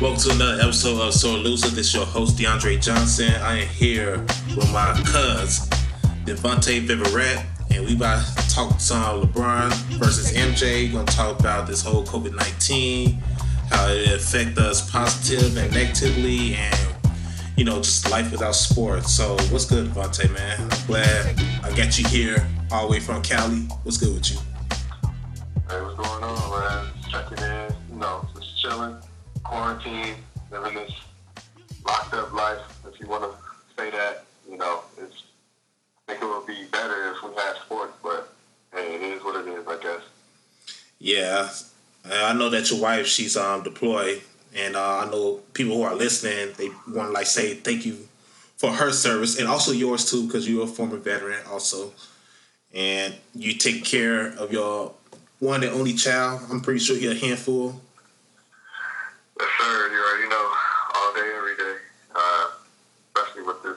Welcome to another episode of Sore Loser. This is your host, DeAndre Johnson. I am here with my cuz, Devontae Viverette, and we about to talk some LeBron versus MJ. We're gonna talk about this whole COVID 19, how it affect us positively positive and negatively, and you know, just life without sports. So, what's good, Devontae, man? I'm glad I got you here all the way from Cali. What's good with you? Hey, what's going on, man? Checking in, know, just chilling, quarantine, living this locked up life, if you want to say that. You know, it's, I think it would be better if we had sports, but hey, it is what it is, I guess. Yeah, I know that your wife, she's um deployed, and uh, I know people who are listening, they want to like say thank you for her service and also yours too, because you're a former veteran also, and you take care of your one and only child. I'm pretty sure you're a handful. Yes, sir. You already know, all day, every day. Uh, especially with this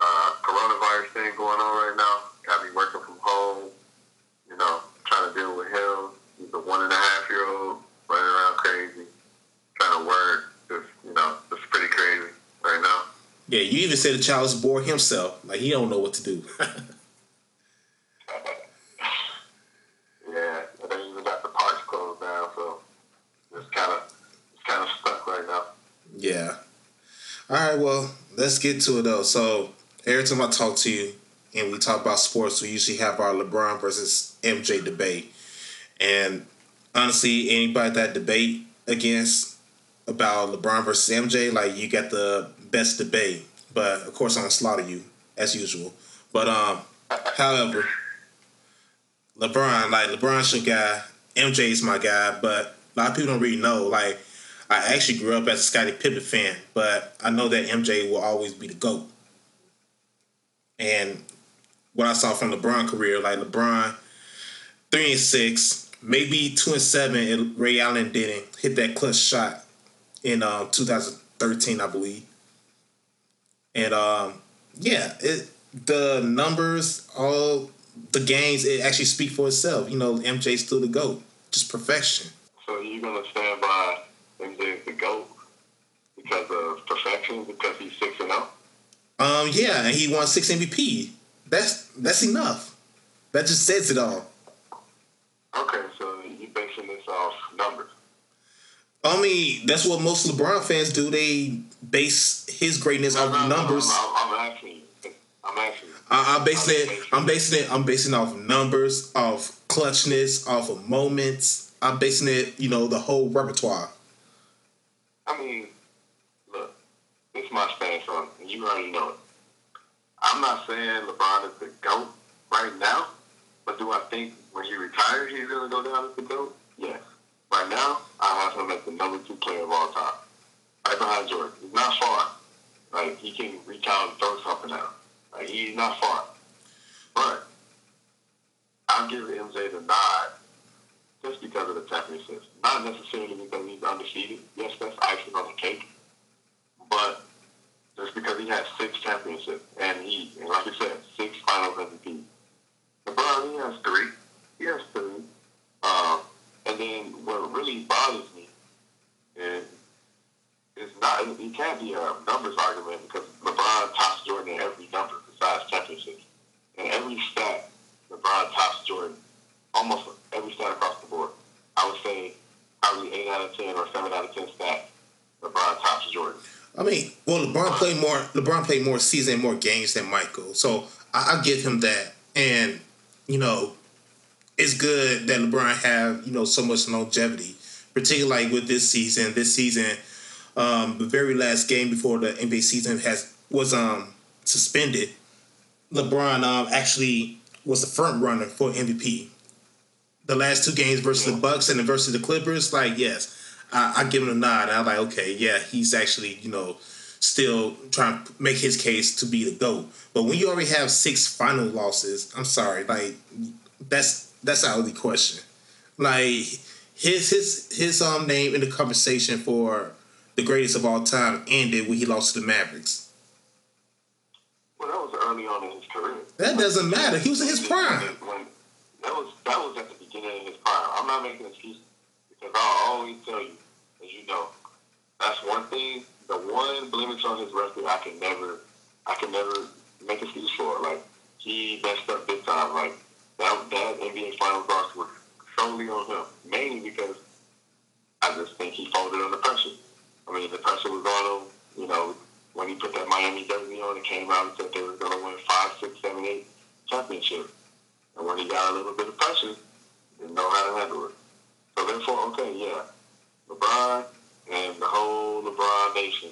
uh, coronavirus thing going on right now. Got me working from home. You know, trying to deal with him. He's a one and a half year old, running around crazy, trying to work. Just you know, it's pretty crazy right now. Yeah, you even said the child is bored himself, like he don't know what to do. Yeah, and they even got the parks closed down, so it's kind of it's kind of stuck right now. Yeah. All right. Well, let's get to it though. So every time I talk to you and we talk about sports, we usually have our LeBron versus MJ debate. And honestly, anybody that debate against about LeBron versus MJ, like you got the best debate. But of course, I'm gonna slaughter you as usual. But um, however, LeBron, like LeBron's your guy, MJ's my guy, but a lot of people don't really know. Like, I actually grew up as a Scottie Pippen fan, but I know that MJ will always be the GOAT. And what I saw from LeBron career, like LeBron, three and six, maybe two and seven, and Ray Allen didn't hit that clutch shot in um, 2013, I believe. And um, yeah, it, the numbers, all the games, it actually speak for itself. You know, MJ's still the GOAT, just perfection. So you're gonna stand by MJ as the goat because of perfection, because he's six and zero. Um, yeah, and he won six MVP. That's that's enough. That just says it all. Okay, so you basing this off numbers. I mean, that's what most LeBron fans do. They base his greatness No, off no, no, numbers. I'm, I'm, I'm asking you. I'm asking you. I, I'm basing it. I'm basing it. I'm basing off numbers, off clutchness, off of moments. I'm basing it. You know, the whole repertoire. I mean, look, this is my stance on it, you already know it. I'm not saying LeBron is the GOAT right now, but do I think when he retires he's going to go down as the GOAT? Yes. Right now, I have him as the number two player of all time. Right behind Jordan. He's not far. Like, he can reach out and throw something him. Like, he's not far. But I'll give MJ the nod just because of the championships. Not necessarily because he's undefeated. Yes, that's icing on the cake. But just because he has six championships and he, and like you said, six finals MVP. LeBron, he has three. He has three. Um, and then what really bothers me is it's not, it can't be a numbers argument because LeBron tops Jordan in every number besides championships. And every stat, LeBron tops Jordan almost every stat across the board. I would say probably eight out of ten or seven out of ten stats. LeBron tops Jordan. I mean, well, LeBron played more. LeBron played more season, more games than Michael, so I, I give him that. And you know, it's good that LeBron have you know so much longevity, particularly with this season. This season, um, the very last game before the NBA season has was um suspended. LeBron um actually was the front runner for MVP. The last two games versus the Bucks and then versus the Clippers, like yes, I, I give him a nod. I'm like, okay, yeah, he's actually you know still trying to make his case to be the goat. But when you already have six final losses, I'm sorry, like that's that's out of the question. Like his his his um name in the conversation for the greatest of all time ended when he lost to the Mavericks. Well, that was early on in his career. That doesn't matter. He was in his prime. When, that was that was at the his. I'm not making excuses because I'll always tell you, as you know, that's one thing, the one blemish on his record I can never, I can never make excuse for. Like he messed up big time. Like that, that NBA Finals loss was solely on him, mainly because I just think he folded under pressure. I mean, the pressure was on him. You know, when he put that Miami jersey on, it came out and said they were going to win five, six, seven, eight championships. And when he got a little bit of pressure, didn't know how to handle it. So therefore, okay, yeah, LeBron and the whole LeBron nation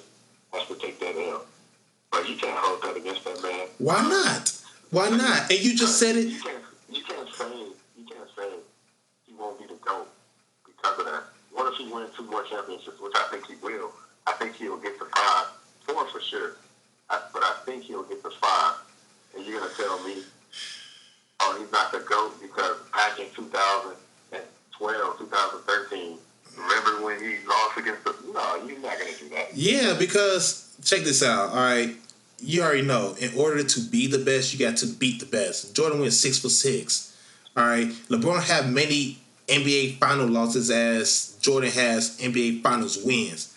has to take that L. But you can't hold that against that man. Why not? Why not? And you just said it. You can't, you can't say you can't say he won't be the GOAT because of that. What if he wins two more championships, which I think he will? I think he'll get the five, four for sure. I, but I think he'll get the five. And you're gonna tell me, oh, he's not the GOAT because back in 2012, 2013, remember when he lost against the? No, you're not gonna do that. Yeah, because check this out. All right, you already know. In order to be the best, you got to beat the best. Jordan went six for six. All right, LeBron had many NBA final losses as Jordan has NBA finals wins.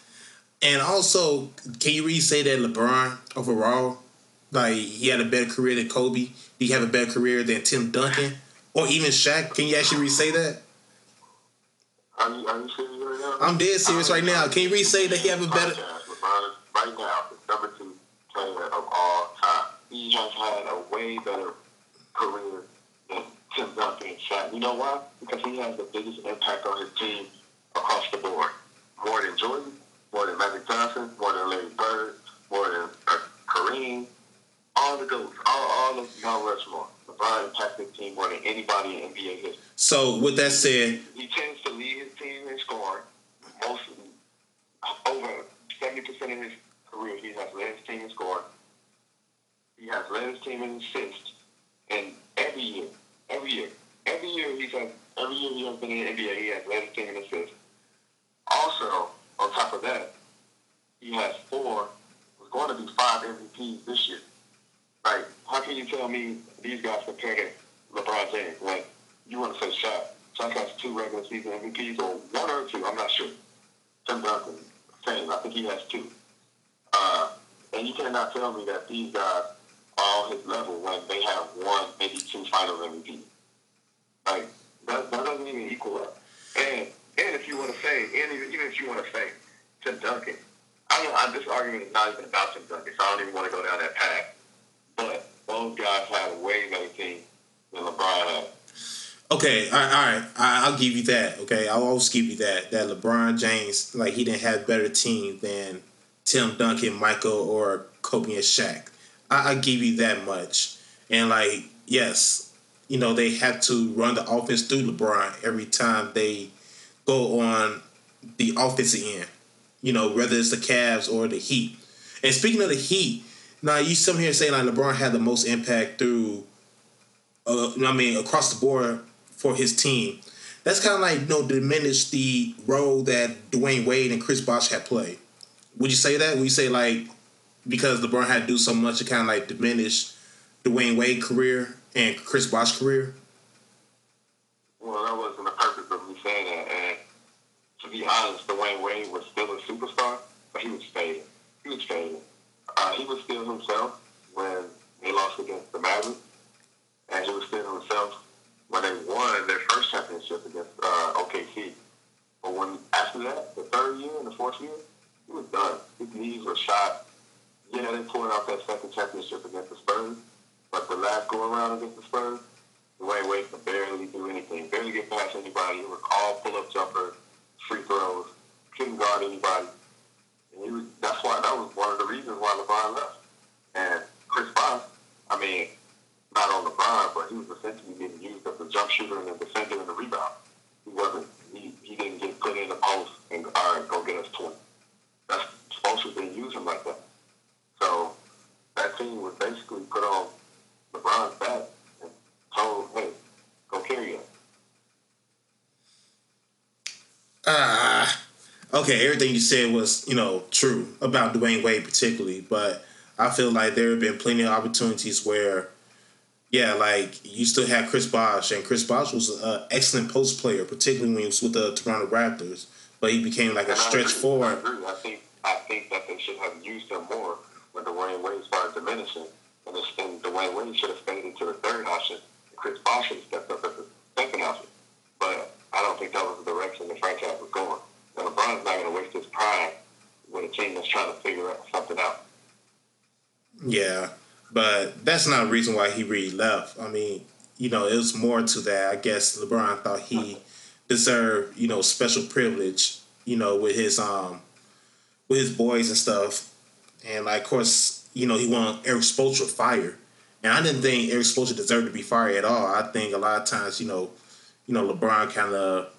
And also, can you really say that LeBron overall, like he had a better career than Kobe? He have a better career than Tim Duncan or even Shaq? Can you actually really say that? Are you, are you serious right now? I'm dead serious right now. Can you really say that he have a better? Right now the number two player of all time. He has had a way better career than Tim Duncan and Shaq. You know why? Because he has the biggest impact on his team across the board. More than Jordan, more than Magic Johnson, more than Larry Bird, more than uh, Kareem. All the goats, all, all of Mount Rushmore. LeBron impacted the team more than anybody in NBA history. So with that said, He tends to lead his team in scoring. Most over seventy percent of his career, he has led his team in scoring. He has led his team in assists, and every year, every year, every year he's had, every year he has been in the NBA, he has led his team in assists. Also, on top of that, he has four, was going to be five MVPs this year. Like, how can you tell me these guys compare to LeBron James? Like, you want to say Shaq. Shaq has two regular season MVPs, or one or two, I'm not sure. Tim Duncan, same. I think he has two. Uh, and you cannot tell me that these guys are all his level when they have one, maybe two finals MVPs. Like, that, that doesn't even equal up. And and if you want to say, and even, even if you want to say Tim Duncan, I don't I, this argument is not even about Tim Duncan, so I don't even want to go down that path. Those guys had a way better team than LeBron had. Okay, all right, all right. I'll give you that. Okay, I'll always give you that. That LeBron James, like he didn't have better team than Tim Duncan, Michael, or Kobe and Shaq. I, I give you that much. And like, yes, you know they have to run the offense through LeBron every time they go on the offensive end. You know, whether it's the Cavs or the Heat. And speaking of the Heat, now you some here saying like LeBron had the most impact through, uh, I mean, across the board for his team. That's kind of like you know diminish the role that Dwyane Wade and Chris Bosh had played. Would you say that? Would you say like because LeBron had to do so much, it kind of like diminished Dwyane Wade career and Chris Bosh career? Well, that wasn't the purpose of me saying that. And to be honest, Dwyane Wade was still a superstar, but he was fading. He was fading. Uh, he was still himself when they lost against the Mavericks, and he was still himself when they won their first championship against uh, OKC. But when after that, the third year and the fourth year, he was done. His knees were shot. Yeah, they pulled out that second championship against the Spurs, but the last go around against the Spurs, Dwyane Wade could barely do anything, barely get past anybody. It was all pull-up jumpers, free throws, couldn't guard anybody. And he was, that's why that was one of the reasons why LeBron left. And Chris Bosh, I mean, not on LeBron, but he was essentially getting used as a jump shooter and a defender and a rebound. He wasn't. He, he didn't get put in the post and all right, go get us twenty. That's supposed to didn't use him like that. So that team was basically put on LeBron's back and told, hey, go carry us. Ah, okay. Everything you said was, you know, true about Dwyane Wade particularly, but I feel like there have been plenty of opportunities where, yeah, like you still had Chris Bosh, and Chris Bosh was an excellent post player, particularly when he was with the Toronto Raptors. But he became like a stretch. Forward. agree. I think I think that they should have used him more when Dwyane Wade started diminishing. And, then Dwyane Wade should have stayed into the third option. Chris Bosh should have stepped up as the second option. But I don't think that was the direction the franchise was going. And LeBron's not going to waste his prime with a team that's trying to figure something out. Yeah, but that's not a reason why he really left. I mean, you know, it was more to that. I guess LeBron thought he deserved, you know, special privilege, you know, with his um with his boys and stuff. And like of course, you know, he wanted Erik Spoelstra fired. And I didn't think Erik Spoelstra deserved to be fired at all. I think a lot of times, you know, you know, LeBron kind of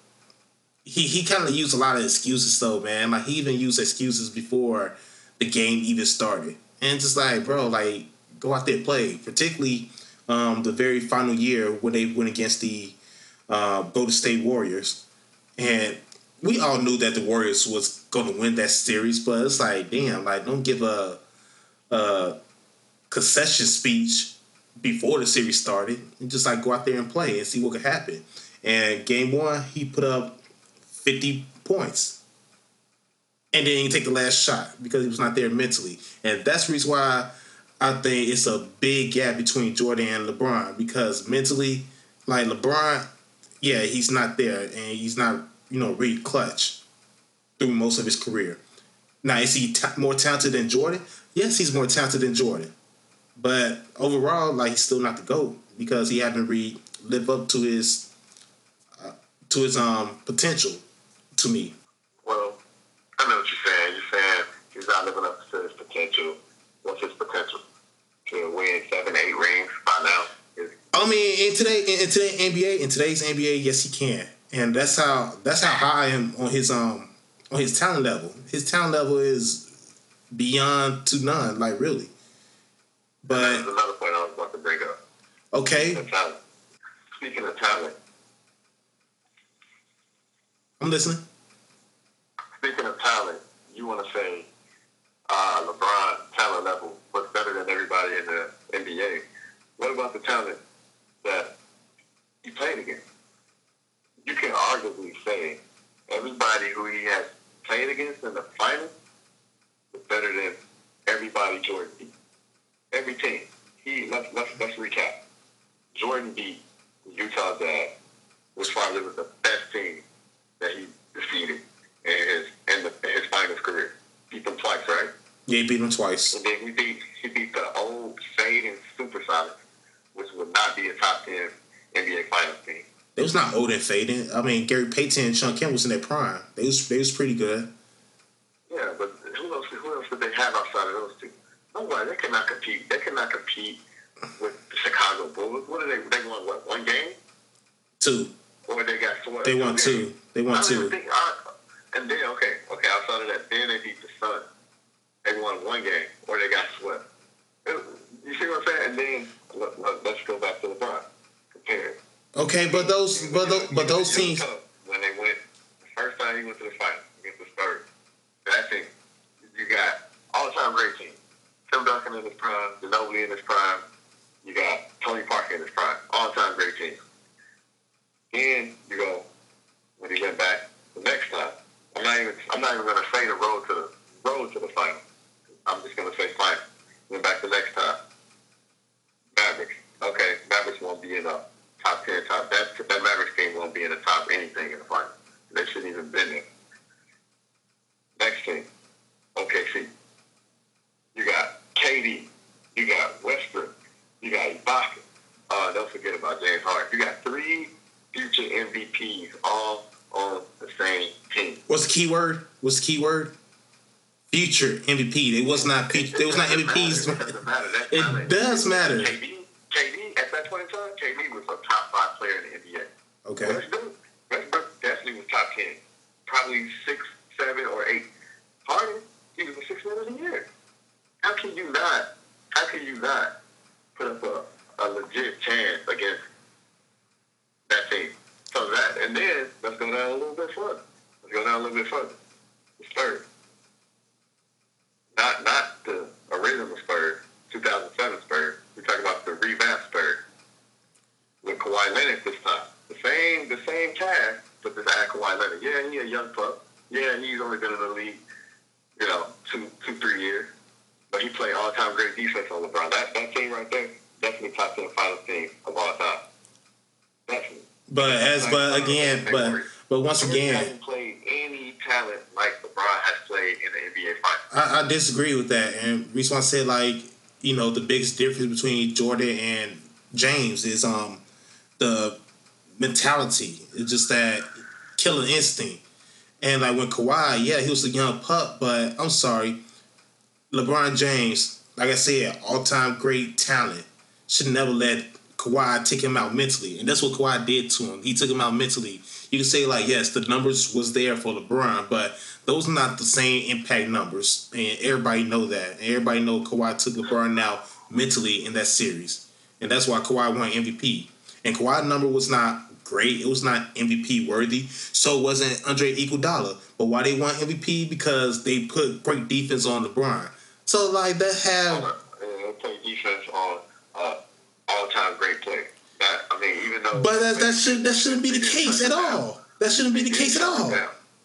he he kind of used a lot of excuses though, man. Like he even used excuses before the game even started. And just like, bro, like go out there and play. Particularly um, the very final year when they went against the uh, Golden State Warriors, and we all knew that the Warriors was going to win that series. But it's like, damn, like don't give a, a concession speech before the series started, and just like go out there and play and see what could happen. And game one, he put up fifty points. And then he take the last shot because he was not there mentally. And that's the reason why I think it's a big gap between Jordan and LeBron because mentally, like LeBron, yeah, he's not there and he's not, you know, really clutch through most of his career. Now, is he t- more talented than Jordan? Yes, he's more talented than Jordan. But overall, like he's still not the GOAT because he haven't really lived up to his uh, to his um potential to me. Well, I know what you're saying. You're saying he's not living up to his potential. What's his potential? Seven, eight rings by now? I mean, in today, in, in today NBA, in today's NBA, yes, he can, and that's how that's how high I am on his um on his talent level. His talent level is beyond to none, like really. But that's another point I was about to bring up. Okay. Speaking of talent, I'm listening. Speaking of talent, you want to say uh, LeBron talent level was better than everybody in the NBA. What about the talent that he played against? You can arguably say everybody who he has played against in the finals was better than everybody Jordan beat. Every team. He let's let's let's recap. Jordan beat Utah Jazz, which probably was the best team that he defeated in his in, the, in his finals career. Beat them twice, right? Yeah, he beat them twice. And then he beat he beat the old fading Supersonics, which would not be a top ten NBA Finals team. It was not old and fading. I mean, Gary Payton and Shawn Kemp was in their prime. They was they was pretty good. Yeah, but who else? Who else did they have outside of those two? Nobody. They cannot compete. They cannot compete with the Chicago Bulls. What did they? They won what? One game? Two. Or they got swept. They won two. They won two. Think, I, and then okay, okay. Outside of that, then they beat the Suns. They won one game, or they got swept. You see what I'm saying? And then let, us go back to LeBron. Compare. Okay, but those, but those, but those teams. When they went the first time he went to the final against the Spurs, that team, you got all-time great team. Tim Duncan in his prime, Ginobili in his prime. You got Tony Parker in his prime. All-time great team. Then you go when he went back the next time. I'm not even I'm not even gonna say the road to the road to the final. I'm just gonna say final. Went back to the next time. Mavericks. Okay, Mavericks won't be in the top ten, top that that Mavericks team won't be in the top anything in the final. They shouldn't even been there. Next team. OKC. You got KD. You got Westbrook. You got Ibaka. Uh, don't forget about James Harden. You got three future MVPs all on the same team. What's the key word? What's the key word? Future MVP. It was not. It was not MVPs. It does matter. KD, KD at that point in time, KD was a top five player in the NBA. Okay. Westbrook, Westbrook definitely was top ten, probably six, seven, or eight. Harden, he was a six man of the year. How can you not? How can you not put up a, a legit chance against that team? So that, and then let's go down a little bit further. Let's go down a little bit further. The Spurs not not the original Spurs, 2007 Spurs. We're talking about the revamped Spurs with Kawhi Leonard this time. The same the same cast, but this had Kawhi Leonard. Yeah, he a young pup. Yeah, he's only been in the league, you know, two two three years. But he played all time great defense on LeBron. That that team right there, definitely top ten final team of all time. Definitely. But as but again, but but once again, played talent like LeBron has played in the NBA Finals. I, I disagree with that, and reason why I said like you know the biggest difference between Jordan and James is um the mentality. It's just that killer instinct. And like when Kawhi, yeah, he was a young pup, but I'm sorry, LeBron James, like I said, all time great talent, should never let Kawhi take him out mentally, and that's what Kawhi did to him. He took him out mentally. You can say like, yes, the numbers was there for LeBron, but those are not the same impact numbers, and everybody know that. And everybody know Kawhi took LeBron out mentally in that series, and that's why Kawhi won MVP. And Kawhi number was not great; it was not MVP worthy. So wasn't Andre Iguodala. But why they won MVP because they put great defense on LeBron. So like that have. Uh, they play defense on uh, all-time great player. That I mean, even though. But that, that should that shouldn't be the case at all. That shouldn't be the case at all.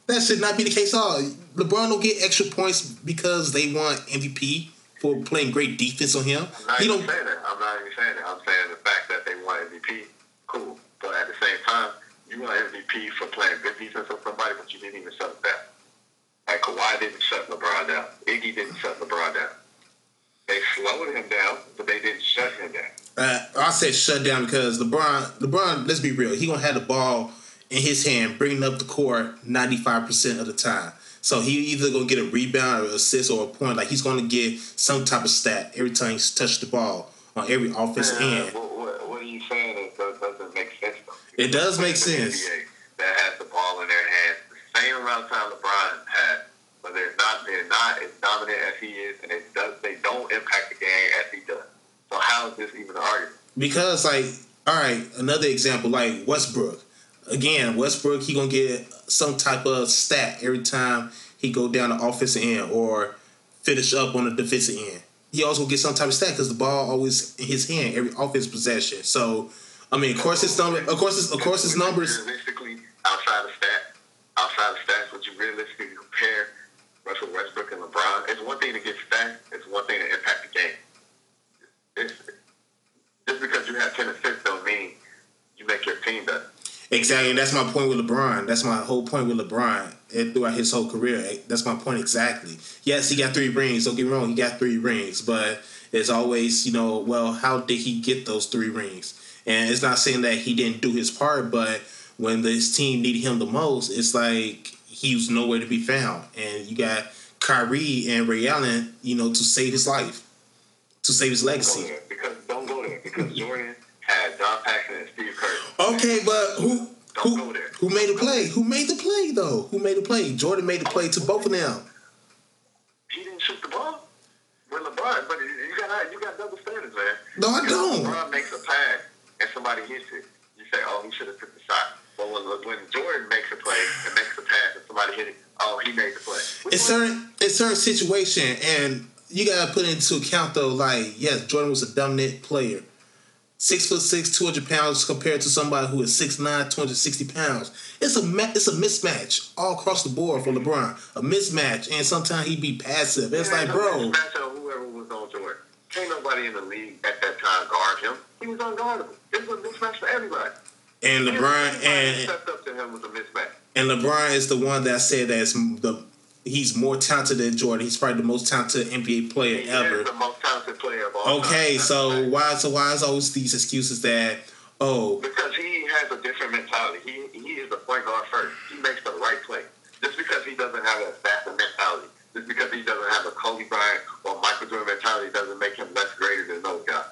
That should not be the case at all. LeBron don't get extra points because they want MVP for playing great defense on him. I'm not He even don't. saying that. I'm not even saying that. I'm saying the fact that they want MVP, cool. But at the same time, you want MVP for playing good defense on somebody, but you didn't even shut them down. Like Kawhi didn't shut LeBron down. Iggy didn't shut LeBron down. They slowed him down, but they didn't shut him down. Uh, I said shut down because LeBron. LeBron. Let's be real. He gonna have the ball in his hand, bringing up the court ninety five percent of the time. So he either gonna get a rebound or assist or a point. Like he's gonna get some type of stat every time he's touched the ball on every offense Uh, end. what, what, what are you saying that does- doesn't make sense? Though? It does make sense. That has the ball in their hands, the same amount of time LeBron had, but they're not they're not as dominant as he is, and it does they don't impact the game as he does. So how is this even an argument? Because like, all right, another example like Westbrook. Again, Westbrook he gonna get some type of stat every time he go down the offensive end or finish up on the defensive end. He also gets some type of stat because the ball always in his hand every offense possession. So, I mean, of course his number, of course his, of course his numbers. Realistically, outside of stat, outside of stats, would you realistically compare Russell Westbrook and LeBron? It's one thing to get stats. It's one thing to impact the game. It's, just because you have ten assists don't mean you make your team better. Exactly, and that's my point with LeBron. That's my whole point with LeBron and throughout his whole career. Eh, That's my point exactly. Yes, he got three rings. Don't get me wrong, he got three rings, but it's always, you know, well, how did he get those three rings? And it's not saying that he didn't do his part, but when this team needed him the most, it's like he was nowhere to be found. And you got Kyrie and Ray Allen, you know, to save his life, to save his Don't legacy. there because don't go there because Jordan had John Paxson and Steve. Okay, but who who who made the play? Who made the play though? Who made the play? Jordan made the play to both of them. He didn't shoot the ball with LeBron, but you got you got double standards, man. No, I don't. LeBron makes a pass and somebody hits it. You say, oh, he should have took the shot. But when, when Jordan makes a play and makes a pass and somebody hit it, oh, he made the play. Which It's one? certain it's certain situation, and you gotta put into account though. Like, yes, Jordan was a dominant player, six foot six, two hundred pounds, compared to somebody who is six nine, two hundred sixty pounds. It's a it's a mismatch all across the board for LeBron. A mismatch, and sometimes he'd be passive. It's Yeah, like, bro, whoever was on Jordan. Can't nobody in the league at that time guard him. He was unguardable. It was a mismatch for everybody. and LeBron and stepped up to him was a mismatch. And LeBron is the one that said that it's the he's more talented than Jordan. He's probably the most talented NBA player He ever. the most talented player of all. Okay, a so why so why is always these excuses that oh Because he has a different mentality. He he is the point guard first. He makes the right play. Just because he doesn't have that assassin mentality, just because he doesn't have a Kobe Bryant or Michael Jordan mentality, doesn't make him less greater than those guys.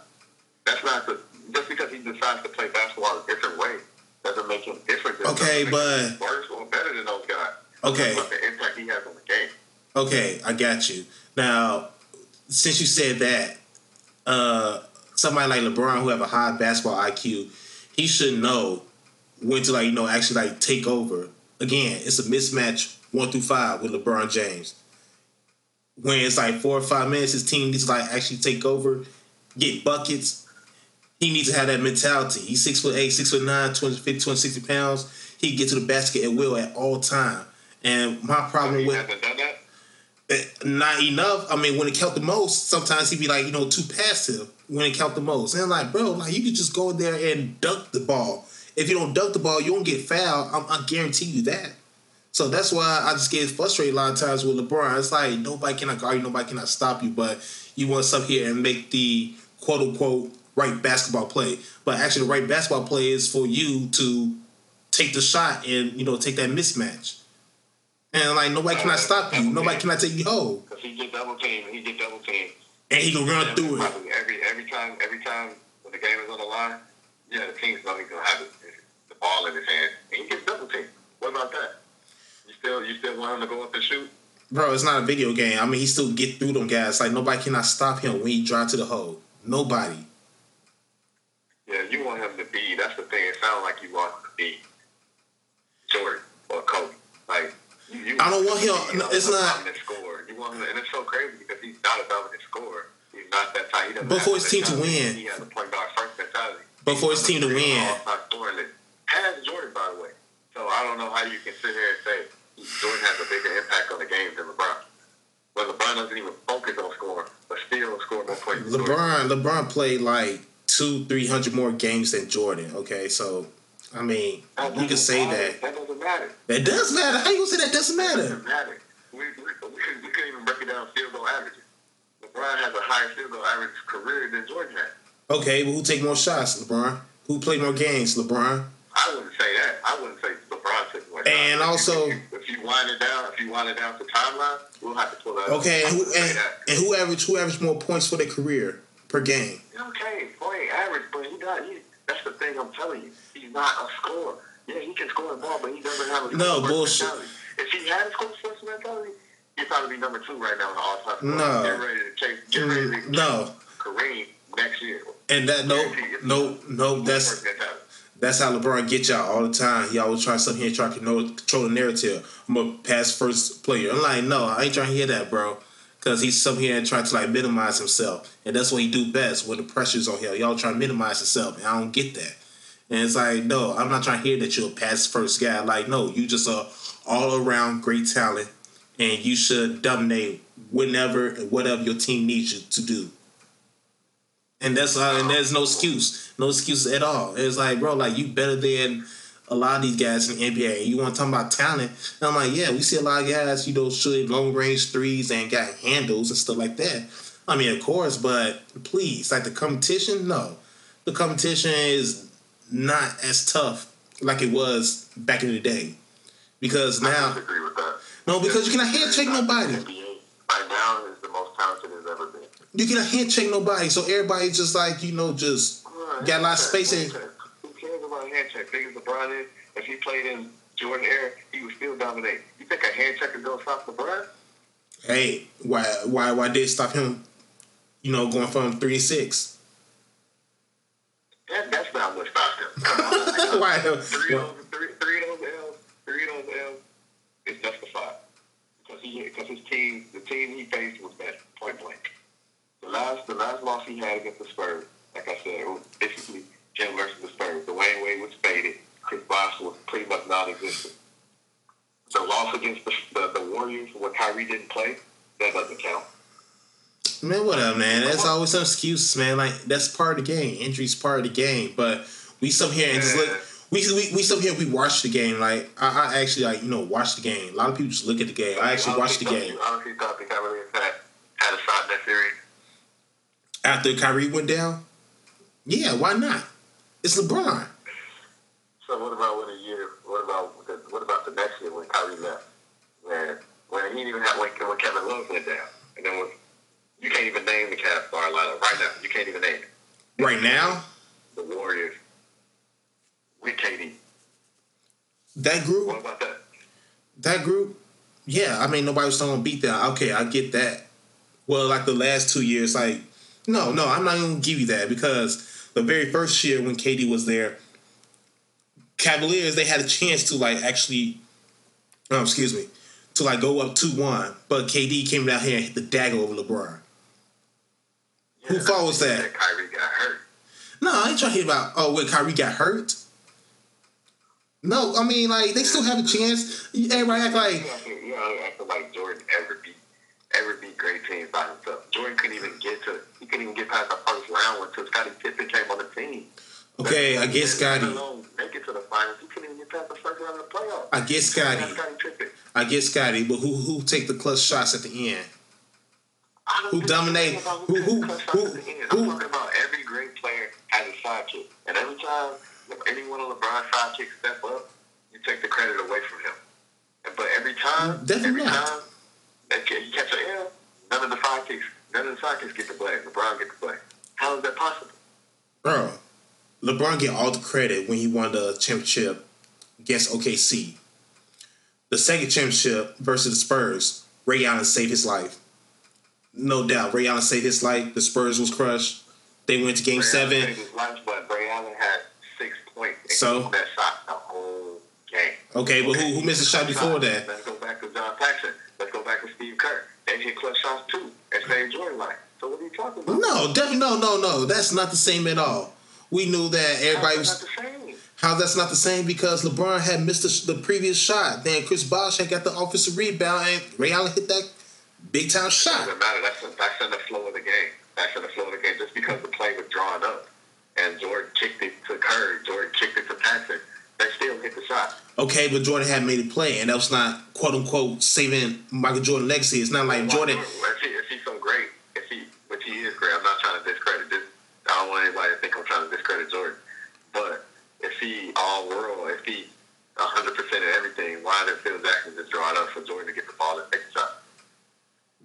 That's not the. Just because he decides to play basketball a different way doesn't make him different. Than Okay, but- worse or better than those guys. Okay. The impact he has on the game. okay I got you now since you said that uh somebody like LeBron who have a high basketball IQ he should know when to like you know actually like take over again it's a mismatch one through five with LeBron James when it's like four or five minutes his team needs to like actually take over get buckets he needs to have that mentality. He's six foot eight, six foot nine, 250, 260 pounds. He can get to the basket at will at all time. And my problem he with hasn't done that. Eh, not enough. I mean, when it count the most, sometimes he'd be like, you know, too passive when it count the most. And I'm like, bro, like you could just go in there and dunk the ball. If you don't dunk the ball, you don't get fouled. I'm, I guarantee you that. So that's why I just get frustrated a lot of times with LeBron. It's like nobody cannot guard you, nobody cannot stop you, but you want to sit here and make the quote unquote right basketball play. But actually, the right basketball play is for you to take the shot and you know take that mismatch. And like nobody cannot stop you. Nobody cannot take you home. Because he get double team, he get double team. And he can run through it. Every every time every time when the game is on the line, yeah, the team's only gonna have it, the ball in his hand, and he gets double team. What about that? You still you still want him to go up and shoot? Bro, it's not a video game. I mean, he still get through them guys. Like nobody cannot stop him when he drive to the hole. Nobody. Yeah, you want him to be. That's the thing. It sounds like you want him to be Jordan or Kobe. Like you, you I don't want him. No, it's not. Scorer. You want him, to, and it's so crazy because he's not a dominant scorer. He's not that type. He doesn't but for his team to win, he has a point guard first mentality. But for his team to win, has Jordan by the way. So I don't know how you can sit here and say Jordan has a bigger impact on the game than LeBron. When LeBron doesn't even focus on scoring, but still score more points. LeBron, LeBron played like two, three hundred more games than Jordan. Okay, so I mean, you can say matter. that. That doesn't matter. That does matter. How you gonna say that doesn't matter? That doesn't matter. We, we, we, we can even break it down field goal averages. LeBron has a higher field goal average career than Jordan had. Okay, but who take more shots, LeBron? Who played more games, LeBron? I wouldn't say that. I wouldn't say LeBron took more shots. And also, if you, if you wind it down, if you wind it down to timeline, we'll have to pull that. Out. Okay, and who, and, and who averaged who averaged more points for their career per game? Okay, point average, but he got he, that's the thing I'm telling you. He's not a scorer. Yeah, he can score the ball, but he doesn't have a no bullshit. Mentality. If he had a score first mentality, he'd probably be number two right now in the all time. No, get ready to chase. Get ready to mm, no. Kareem next year. And that no, no, no. That's that's how LeBron get y'all all the time. He always try something here try to control the narrative. I'm a pass first player. I'm like, no, I ain't trying to hear that, bro. Cause he's some here and trying to like minimize himself, and that's what he do best when the pressure's on him. Y'all trying to minimize himself, and I don't get that. And it's like, no, I'm not trying to hear that you're a pass first guy. Like, no, you just a all around great talent, and you should dominate whenever and whatever your team needs you to do. And that's uh, and there's no excuse, no excuse at all. It's like, bro, like you better than a lot of these guys in the NBA. You want to talk about talent? And I'm like, yeah, we see a lot of guys, you know, shooting long range threes and got handles and stuff like that. I mean, of course, but please, like the competition, no, the competition is not as tough like it was back in the day. Because now, I agree with that. No, because you cannot hand check nobody. Right now is the most talented it's ever been. You cannot hand check nobody, so everybody's just like you know just got a lot of space in. Hand check? Big as LeBron is, if he played in Jordan era, he would still dominate. You think a hand check is gonna stop LeBron? Hey, why why why did it stop him? You know, going from three to six. That, that's not what stopped him. why? Three, of, three, three of those L's, three of those L's is justified because he because his team, the team he faced was better, point blank. The last the last loss he had against the Spurs, like I said, it was basically him versus the Spurs. Dwyane Wade was faded. Chris Bosh was pretty much non-existent. The loss against the, the, the Warriors when Kyrie didn't play, that doesn't count. Man, whatever, man. That's always some excuses, man. Like that's part of the game. Injuries part of the game. But we sit here and just look. We, we, we sit here. We watch the game. Like I, I, actually like you know watch the game. A lot of people just look at the game. I actually watch the game. You honestly thought the Cavaliers had had a shot in that series after Kyrie went down? Yeah, why not? It's LeBron. So what about when a year? What about the, what about the next year when Kyrie left? When when he didn't even have when, when Kevin Love went down, and then when you can't even name the Cavs starting lineup right now. You can't even name it. Right now, the Warriors with KD. That group. What about that? That group. Yeah, I mean nobody was to beat them. Okay, I get that. Well, like the last two years, like no, no, I'm not going to give you that because the very first year when KD was there, Cavaliers they had a chance to like actually, oh, excuse me, to like go up two one, but KD came down here and hit the dagger over LeBron. Yeah, Who follows that? that? Kyrie got hurt. No, I ain't trying to hear about oh wait, Kyrie got hurt. No, I mean like they still have a chance. Everybody act like you know, act like Jordan ever beat great teams by himself. Jordan couldn't even get to he couldn't even get past the first round until Scottie Pippen came on the team. Okay, I get Scottie. Make it to the finals. He couldn't even get past the first round of the playoffs. I get Scottie. I get Scottie, but who who take the clutch shots at the end? Who dominate? Who who who? who, I'm talking about every great player has a sidekick, and every time anyone on LeBron's sidekick step up, you take the credit away from him. But every time, Definitely every not. time you catch an L, none of the sidekicks, none of the sidekicks get the blame. LeBron gets the blame. How is that possible? Bro, LeBron get all the credit when he won the championship against OKC. The second championship versus the Spurs, Ray Allen saved his life. No doubt, Ray Allen saved his life. The Spurs was crushed. They went to Game Ray Seven. Allen saved his life, but Ray Allen had six points. So? that shot the whole game. Okay, but who who missed a shot before that? Let's go back to John Paxson. Let's go back to Steve They hit clutch shots too and saved Jordan life. So what are you talking about? No, definitely no, no, no. That's not the same at all. We knew that everybody was. same? How that's not the same because LeBron had missed the, the previous shot. Then Chris Bosh had got the offensive rebound and Ray Allen hit that big time shot. doesn't matter. That's that's in the flow of the game. That's in the flow of the game. Just because the play was drawn up and Jordan kicked it to Kerr, Jordan kicked it to Paxson, they still hit the shot. Okay, but Jordan had made a play, and that was not quote unquote saving Michael Jordan legacy. It's not like Jordan. If, he, if he's so great, if he which he is great, I'm not trying to discredit this. I don't want anybody to think I'm trying to discredit Jordan. But if he all world, if he 100 percent of everything, why did Phil Jackson just draw it up for Jordan to get the ball and take the shot?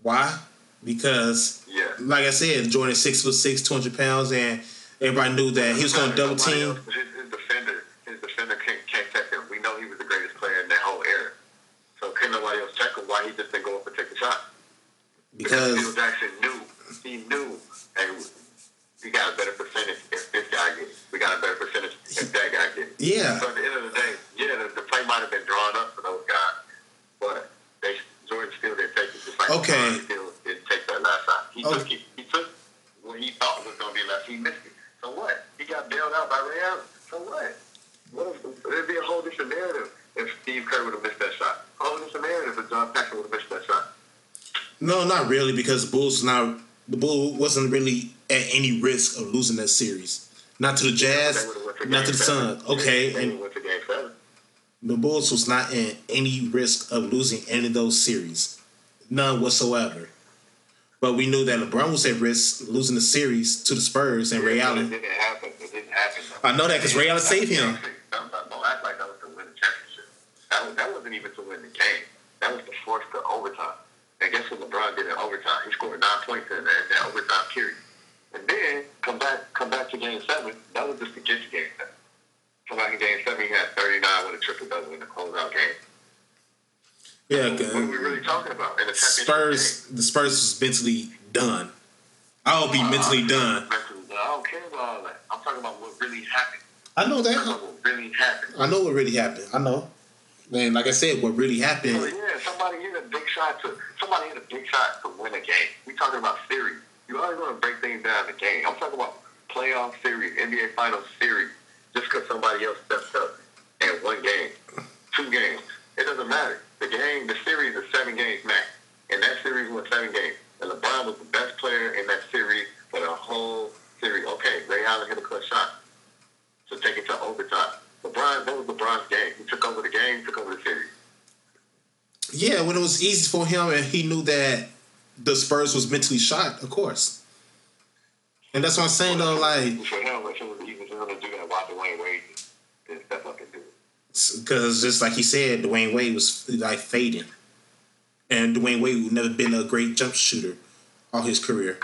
Why? Because, Yeah. like I said, Jordan six foot six, two hundred pounds, and everybody knew that he was going to double team. else- His, his defender, his defender can't, can't check him. We know he was the greatest player in that whole era. So couldn't nobody else check him? Why he just didn't go up and take the shot? Because Jackson knew. He knew. Hey, we got a better percentage if this guy gets. We got a better percentage if that guy gets yeah, So at the end of the day, yeah, the, the play might have been drawn up for those guys, but they Jordan still didn't take it. Just like Okay. LeBron still didn't take that last shot. He Oh. took it. He took what he thought was going to be left. He missed it. So what? He got bailed out by Ray Allen. So what? What if, it'd be a whole different narrative if Steve Kerr would have missed that shot. A whole different narrative if John Paxson would have missed that shot. No, not really, because the Bulls not the Bull wasn't really at any risk of losing that series. Not to the Jazz, to not to the. Suns. Okay, and went to game seven. the Bulls was not in any risk of losing any of those series, none whatsoever. But we knew that LeBron was at risk losing the series to the Spurs and Ray It Allen. didn't happen. It didn't happen. I know that because Ray Allen saved him. Don't, don't act like that was to win the championship. That, was, that wasn't even to win the game. That was to force the overtime. And guess what LeBron did in overtime? He scored nine points in that, that overtime period. And then come back come back to game seven. That was just to to game seven. Come back in game seven, he had 39 with a triple double in the closeout game. Yeah, What are we really talking about? The Spurs. The Spurs was mentally done. I'll be mentally game? done. Mentally, I don't care about all that. I'm talking about what really happened. I know that. about what really happened. I know what really happened. I know. And like I said, what really happened. Oh, yeah, somebody hit a big shot to somebody hit a big shot to win a game. We talking about series. You always want to break things down in the game. I'm talking about playoff series, NBA Finals series. Just because somebody else stepped up and one game, two games, it doesn't matter. The game, the series is seven games max, and that series was seven games. And LeBron was the best player in that series for the whole series. Okay, Ray Allen hit a clutch shot to take it to overtime. LeBron, that was LeBron's game. He took over the game, took over the series. Yeah, when it was easy for him and he knew that the Spurs was mentally shot, of course. And that's what I'm saying though, like for him, if it was easy for him to do that, why Dwyane Wade didn't step up and do it? because just like he said, Dwyane Wade was like fading, and Dwyane Wade would never been a great jump shooter all his career.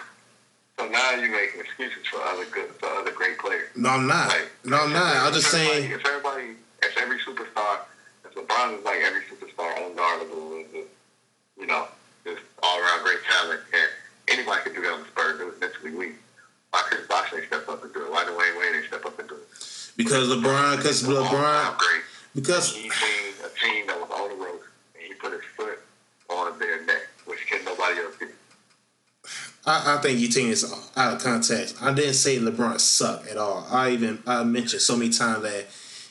So now you're making excuses for other good, for other great players. No, I'm not. Like, No, I'm not. I'm just saying. if everybody, if every superstar, if LeBron is like every superstar, unguardable, and just, you know, just all around great talent, and anybody could do that on the Spurs. It was mentally weak. Why couldn't Bosh ain't step up and do it? Why Dwyane Wade ain't step up and do it? Because LeBron, because LeBron, great. because he seen a team that was on the road, and he put his foot on their neck, which can nobody else do. I, I think your team is out of context. I didn't say LeBron suck at all. I even I mentioned so many times that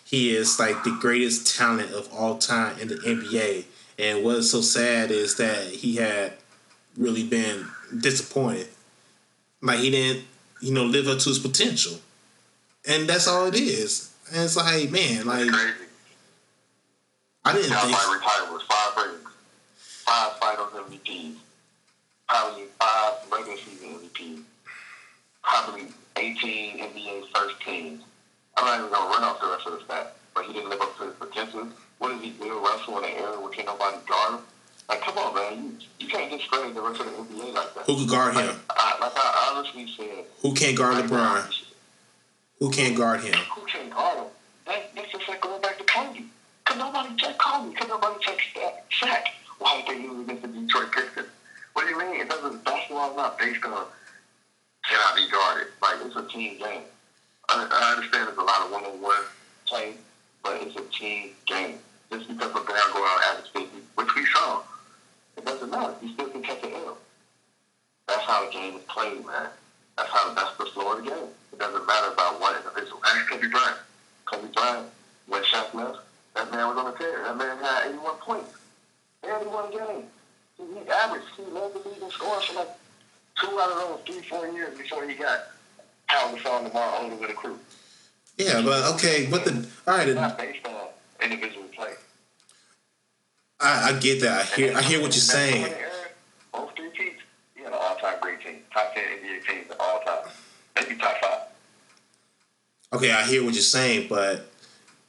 he is like the greatest talent of all time in the NBA. And what's so sad is that he had really been disappointed. Like he didn't, you know, live up to his potential, and that's all it is. And it's like, man, like I didn't think. retirement was five rings, five finals MVPs, probably five regular season MVPs, probably 18 NBA first teams. I'm not even gonna run off the rest of the stats, but he didn't live up to his potential. What is he, Bill Russell in an era where can't nobody guard him? Like, come on, man, you, you can't discredit the rest of the NBA like that. Who could guard Like, him? I, like I honestly said, Who can't guard now, LeBron? Who can't guard him? who can't guard him? That, that's just like going back to Kobe. Could nobody check Kobe? Could nobody check Shaq? Why did they lose against the Detroit Pistons? What do you mean? It doesn't. Basketball is not based on can I be guarded? Like it's a team game. I, I understand there's a lot of one-on-one play, but it's a team game. Just because LeBron go out average 50, which we saw, it doesn't matter. You still can catch an L. That's how the game is played, man. That's how that's the flow of the game. It doesn't matter about one individual. Ask Kobe Bryant. Kobe Bryant, when Shaq left, that man was on the tear. That man had 81 points. 81 games. He, averaged. He led the league in scoring for like two out of those three, four years before he got Gasol and Lamar Odom with a crew. Yeah, but okay, but the all right, It's not based on individual play. I, I get that. I hear I hear what you're saying. Both three teams, he had all-time great team. Top 10 NBA teams of all time. Maybe top five. Okay, I hear what you're saying, but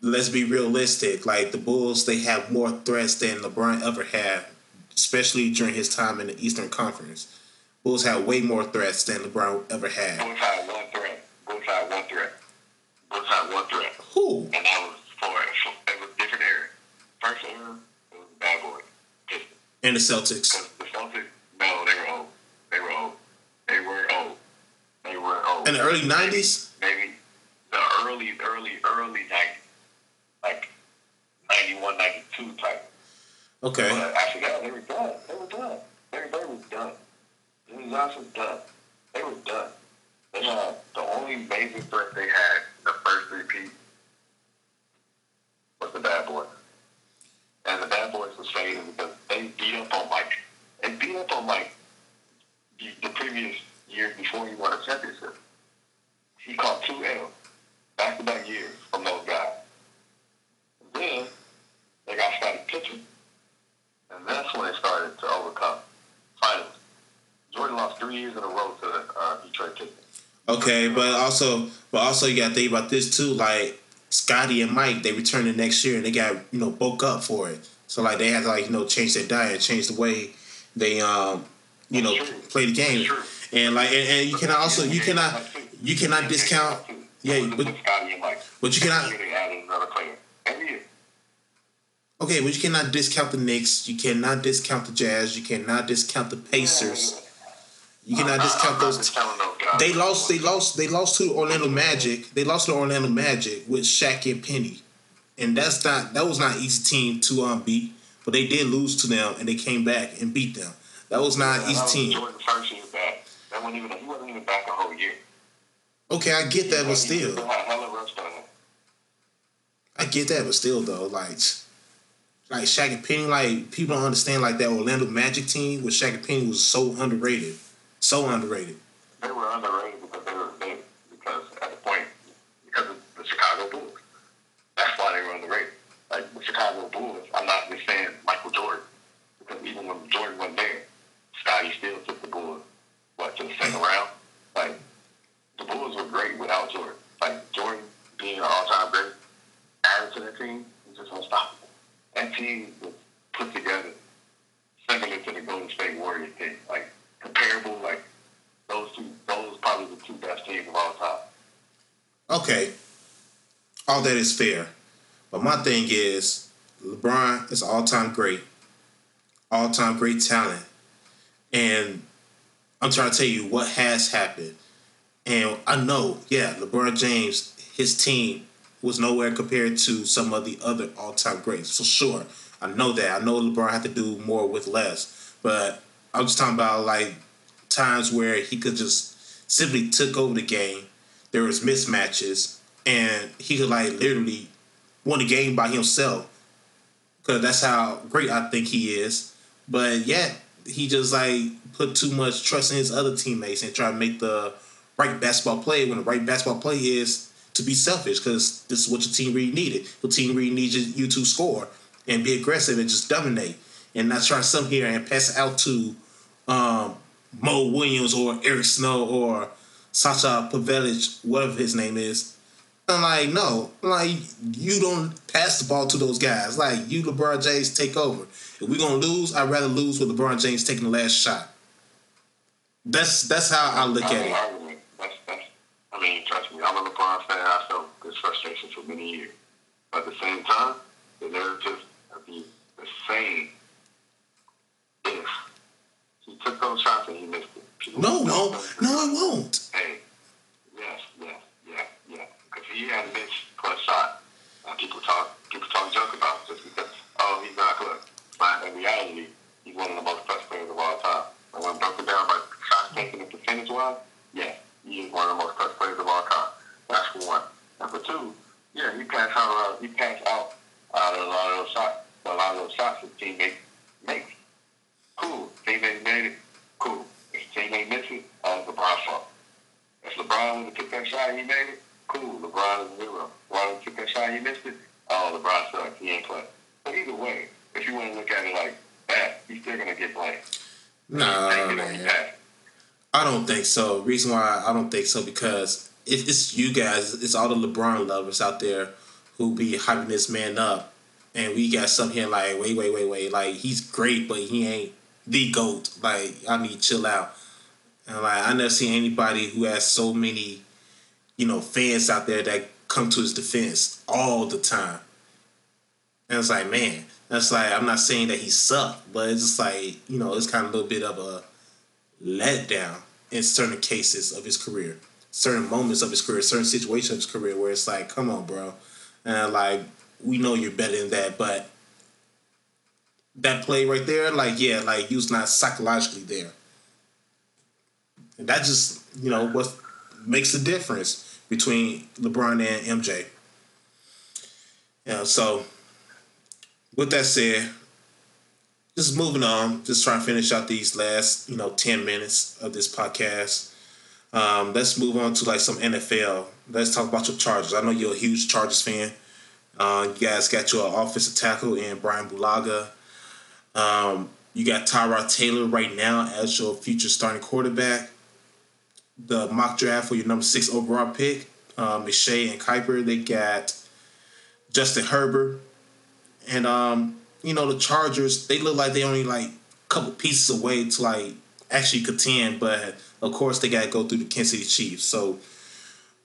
let's be realistic. Like the Bulls, they have more threats than LeBron ever had, especially during his time in the Eastern Conference. Bulls had way more threats than LeBron ever had. Bulls had one threat. Bulls had one threat. Bulls had one threat. Who? And that was for, for it was different era. First era, it was bad boy. Pistons. And the Celtics. The Celtics, no, they were old. They were old. They were old. They were old. In the early '90s. Maybe the early, early, early 90s. Like 91, 92 type. Okay. But after that, they were done. They were done. Everybody was done. Jimmy Johnson done. They were done. They had uh, the only major threat they had the first repeat was the bad boys. And the bad boys was fading because they beat up on Mike. They beat up on Mike the, the previous years before he won a championship. He caught two L's back to back years from those guys. And then they got started pitching. And that's when they started to overcome. Finally. Jordan lost three years in a row to the uh, Detroit Pistons. Okay, but also, but also you got to think about this too. Like Scotty and Mike, they returned the next year and they got you know woke up for it. So like they had to like you know change their diet, change the way they um you know play the game. And like and, and you cannot also you cannot you cannot discount yeah, but, but Scotty and Mike. but you cannot Every year they added another player. Every year. okay, but you cannot discount the Knicks. You cannot discount the Jazz. You cannot discount the Pacers. You cannot discount those. discounting those guys. They lost. They lost. They lost to Orlando Magic. They lost to Orlando Magic with Shaq and Penny, and that's not. That was not an easy team to um beat. But they did lose to them, and they came back and beat them. That was not an easy was team. Jordan's first year back. That wasn't even, he wasn't even back a whole year. Okay, I get that, but still, still had hella rust on. I get that, but still, though, like, like Shaq and Penny, like people don't understand like that Orlando Magic team with Shaq and Penny was so underrated, so underrated. They were underrated because they were they, because at the point because of the Chicago Bulls. That's why they were underrated. Like the Chicago Bulls, I'm not just saying Michael Jordan because even when Jordan wasn't there, Scotty still took the Bulls what to the second round. Like the Bulls were great without Jordan. Like Jordan being an all-time great, added to the team was just unstoppable. That team was put together similar to the Golden State Warriors team, like comparable, like those two, those probably the two best teams of all time. Okay, all that is fair, but my thing is LeBron is all time great, all time great talent, and I'm trying to tell you what has happened. And I know, yeah, LeBron James, his team was nowhere compared to some of the other all time greats. For sure. I know that. I know LeBron had to do more with less. But I'm just talking about like times where he could just simply took over the game. There was mismatches and he could like literally won the game by himself. Cause that's how great I think he is. But yeah, he just like put too much trust in his other teammates and try to make the right basketball play when the right basketball play is to be selfish because this is what your team really needed. Your team really needs you to score and be aggressive and just dominate and not try to come here and pass it out to um, Mo Williams or Eric Snow or Sasha Pavlovic, whatever his name is. I'm like, no, like you don't pass the ball to those guys. Like you, LeBron James, take over. If we're gonna lose, I'd rather lose with LeBron James taking the last shot. That's that's how I look at it. That's, that's, I mean, trust me, I'm a LeBron fan. I felt this frustration for many years. But at the same time, the narrative would be the same he took those shots and he missed it. People No, no, no, it won't. Hey, yes, yes, yes, yes. Because he had a missed plus shot. Uh, people talk, people talk junk about just because, oh, he's not good. But in reality, he's one of the most clutch players of all time. And when broken down by shots taken and percentage wise, yes, he is one of the most clutch players of all time. That's for one. And for two, yeah, he passed out, uh, he passed out uh, a lot of those shots. A lot of those shots his teammate makes. Cool. Teammate made it. Cool. If his teammate missed it, oh, it's LeBron's fault. If LeBron would have took that shot he made it, cool. LeBron is zero. LeBron took that shot he missed it, oh, LeBron sucks. He ain't play. But either way, if you want to look at it like that, he's still going to get blamed. No, Take it or he man. I don't think so. Reason why I don't think so because if it's you guys, it's all the LeBron lovers out there who be hyping this man up, and we got some here like, wait, wait, wait, wait, like he's great, but he ain't the goat. Like I need to chill out. And like I never seen anybody who has so many, you know, fans out there that come to his defense all the time. And it's like, man, that's like I'm not saying that he sucked, but it's just like you know, it's kind of a little bit of a letdown in certain cases of his career, certain moments of his career, certain situations of his career where it's like, come on, bro, and like we know you're better than that, but that play right there, like yeah, like he was not psychologically there, and that just you know what makes the difference between LeBron and MJ. Yeah, so with that said, just moving on, just trying to finish out these last, you know, 10 minutes of this podcast. Um, let's move on to like some NFL. Let's talk about your Chargers. I know you're a huge Chargers fan. Uh, you guys got your offensive tackle in Bryan Bulaga. Um, you got Tyrod Taylor right now as your future starting quarterback. The mock draft for your number six overall pick, um, McShay and Kiper. They got Justin Herbert, and um, you know the Chargers. They look like they only like a couple pieces away to like actually contend, but of course they got to go through the Kansas City Chiefs. So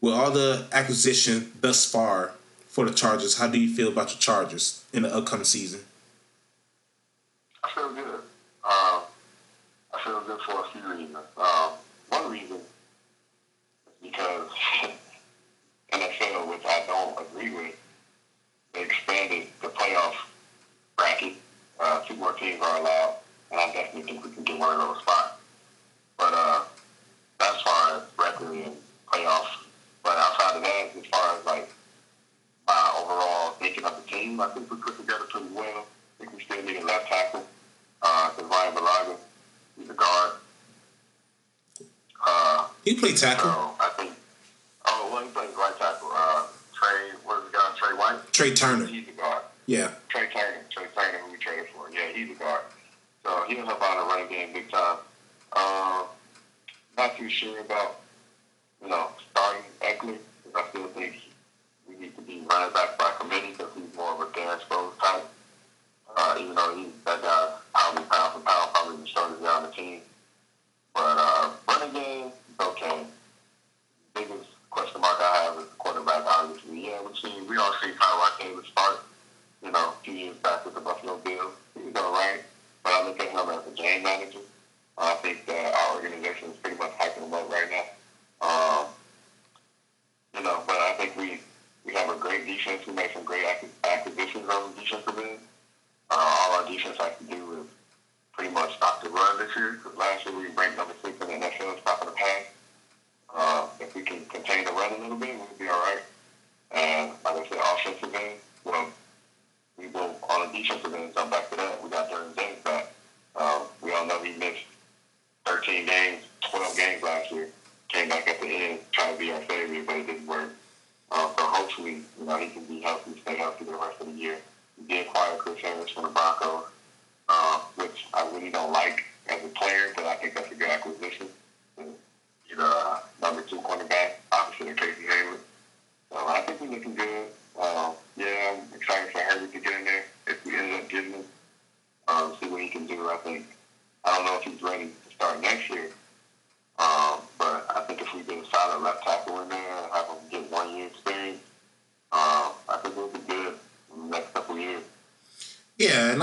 with all the acquisition thus far for the Chargers, how do you feel about your Chargers in the upcoming season? I feel good. Um, I feel good for a few reasons. Um, one reason is because NFL, which I don't agree with, they expanded the playoff bracket. Uh, two more teams are allowed, and I definitely think we can get one of those spots. But uh, as far as record and playoff, but outside of that, as far as like my overall thinking of the team, I think we put together pretty well. I think we still need a left tackle because Ryan Bulaga, he's a guard. Uh, He played tackle. so I think, oh, well, he plays right tackle. Uh, Trey, what is the guy? Trey White? Trai Turner. He's a guard. Yeah. Trai Turner, Trai Turner, who we traded for. Yeah, he's a guard. So he'll help out in the running game big time. Um, not too sure about, you know, starting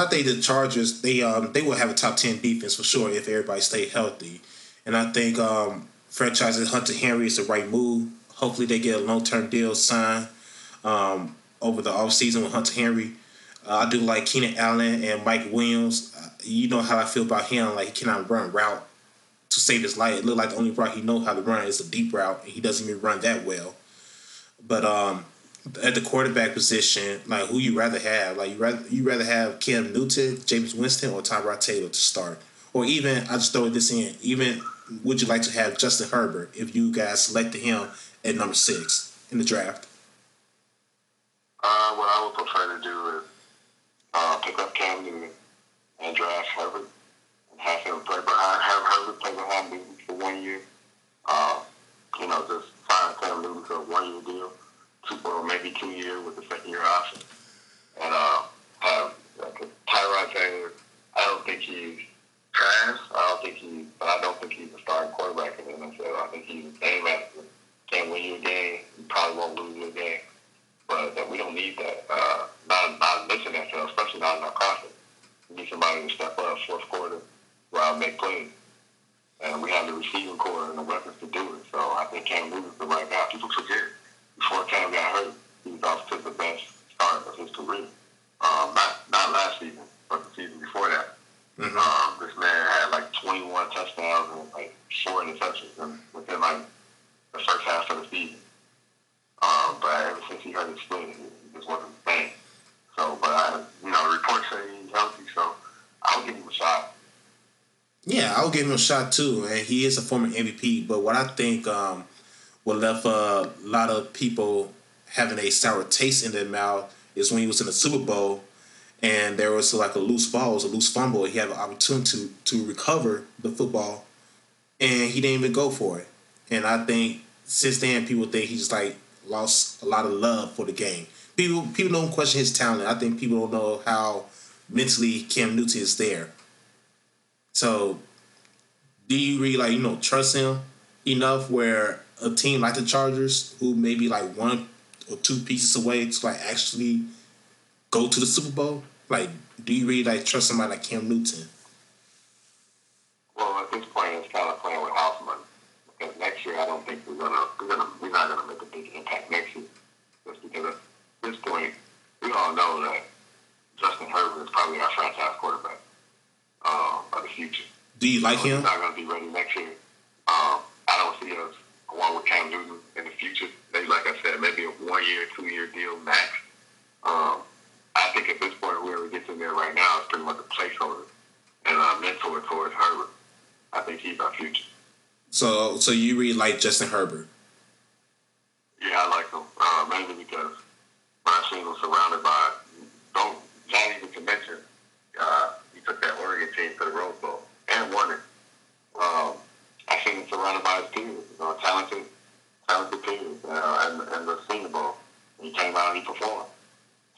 and I think the Chargers they um they will have a top ten defense for sure if everybody stay healthy, and I think um franchising Hunter Henry is the right move. Hopefully, they get a long term deal signed um, over the offseason with Hunter Henry. Uh, I do like Keenan Allen and Mike Williams. Uh, you know how I feel about him. Like he cannot run route to save his life. It looked like the only route he know how to run is a deep route, and he doesn't even run that well. But um, at the quarterback position, like who you rather have? Like you rather you rather have Cam Newton, Jameis Winston, or Tyrod Taylor to start, or even I just throw this in. Even would you like to have Justin Herbert if you guys selected him at number six in the draft? Uh, what I would prefer to do is uh, pick up Cam Newton and draft Herbert and have him play behind, have Herbert play behind Newton for one year. Uh, you know, just sign Cam Newton for a one year deal, or maybe two years with the second year option, and uh, have like, Tyrod Taylor. I don't think he's trash. I don't think he, but I don't think he's a starting quarterback in the NFL. I think he's a game manager. Can't win you a game. You probably won't lose you a game. But uh, we don't need that. Uh, not not in this NFL, especially not in our conference. We need somebody to step up fourth quarter, go out make plays. And we have the receiving core and the weapons to do it. So I think Cam Newton's the right guy. People forget before Cam got hurt, he was off to the best start of his career. Um, not not last season, but the season before that. Mm-hmm. Um, this man had like 21 touchdowns and like four interceptions within like the first half of the season. Um, but ever since he hurt his foot, he just wasn't the same. So, but I, you know, the reports say he's healthy, so I'll give him a shot. Yeah, I'll give him a shot too, and he is a former MVP. But what I think um, what left a lot of people having a sour taste in their mouth is when he was in the Super Bowl and there was like a loose ball, was a loose fumble. He had an opportunity to, to recover the football, and he didn't even go for it. And I think since then, people think he's just like lost a lot of love for the game. People people don't question his talent. I think people don't know how mentally Cam Newton is there. So, do you really like you know trust him enough where a team like the Chargers, who maybe like one or two pieces away to like actually go to the Super Bowl? Like, do you really like trust somebody like Cam Newton? Well, at this point, it's kind of playing with house money because next year I don't think we're gonna we're gonna we're not gonna make a big impact next year. Just because at this point, we all know that Justin Herbert is probably our franchise quarterback uh, of the future. Do you like so him? He's not gonna be ready next year. Um, I don't see us going with Cam Newton in the future. Maybe, like I said, maybe a one year, two year deal max. Um, I think at this point, whoever gets in there right now is pretty much a placeholder and a mentor towards Herbert. I think he's our future. So, so you really like Justin Herbert? Yeah, I like him uh, mainly because I've seen him surrounded by don't not even to mention uh, he took that Oregon team to the Rose Bowl and won it. Um, I seen him surrounded by his peers, you know, talented, talented peers, uh, and, and the Senior Bowl. He came out and he performed.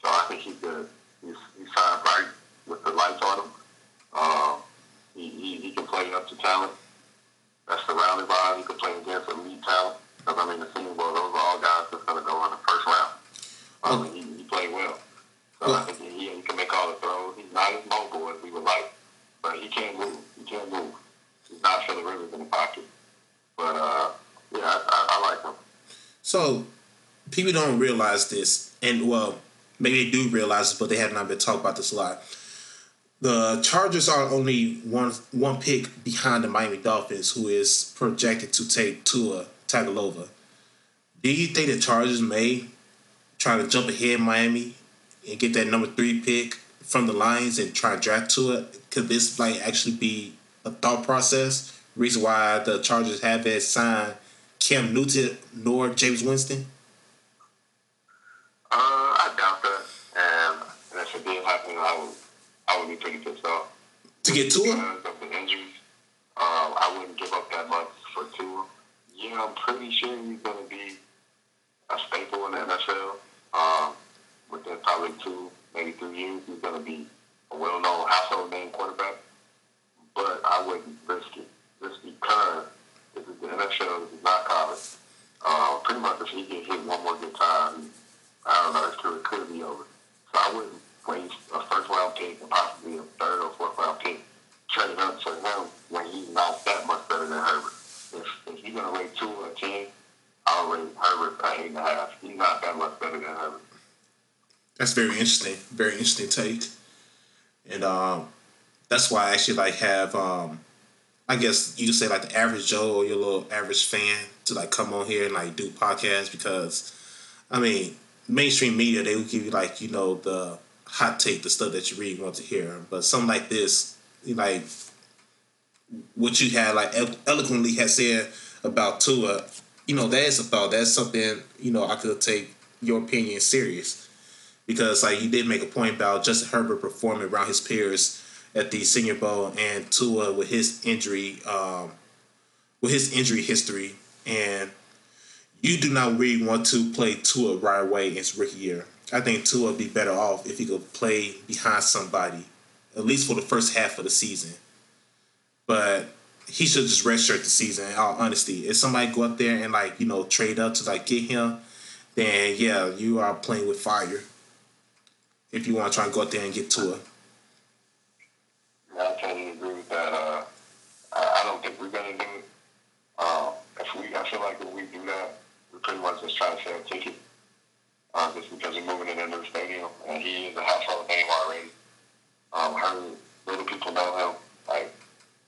So I think he's good. He's, he's signed right with the lights on him. Um, he, he, he can play up to talent. That's surrounded by him. He can play against elite talent. Because, I mean, the Senior Bowl, those are all guys that's going to go in the first round. Um, he, he played well. So I think he, he can make all the throws. He's not as mobile as we would like, but he can't move. He can't move. He's not Philip Rivers in the pocket. But, uh, yeah, I, I, I like him. So people don't realize this, and well, maybe they do realize it, but they have not been talking about this a lot. The Chargers are only one one pick behind the Miami Dolphins, who is projected to take Tua Tagovailoa. Do you think the Chargers may try to jump ahead Miami and get that number three pick from the Lions and try to draft Tua? Could this like actually be a thought process reason why the Chargers haven't signed Cam Newton nor Jameis Winston? Uh, I doubt that. And, and if it did happen, I would I would be pretty pissed off. Get to him? Because of the injuries, um, I wouldn't give up that much for Tua. Yeah, I'm pretty sure he's going to be a staple in the NFL. Um, within probably two, maybe three years, he's going to be a well-known household name quarterback. But I wouldn't risk it just because this is the NFL, this is not college. Uh, pretty much if he get hit one more good time, I don't know, his career could be over. So I wouldn't waste a first round pick and possibly a third or fourth round pick trading up for him when he's not that much better than Herbert. If, if you're going to rate two or ten, I'll rate Herbert at eight and a half. He's not that much better than Herbert. Very interesting. Very interesting take. And um, that's why I actually like have um, I guess you could say like the average Joe or your little average fan to like come on here and like do podcasts because I mean mainstream media they would give you like you know the hot take the stuff that you really want to hear but something like this like what you had like eloquently had said about Tua you know that is a thought that's something you know I could take your opinion serious because like you did make a point about Justin Herbert performing around his peers at the Senior Bowl, and Tua with his injury, um, with his injury history, and you do not really want to play Tua right away in his rookie year. I think Tua would be better off if he could play behind somebody, at least for the first half of the season. But he should just redshirt the season. In all honesty, if somebody go up there and like you know trade up to like get him, then yeah, you are playing with fire. If you want to try and go out there and get Tua. I totally agree with that. Uh, I, don't think we're gonna do it. Um, if we, I feel like if we do that, we pretty much just try to sell a ticket. Uh, just because we're moving it into the stadium, and he is a household name already. Um, little people know him. Like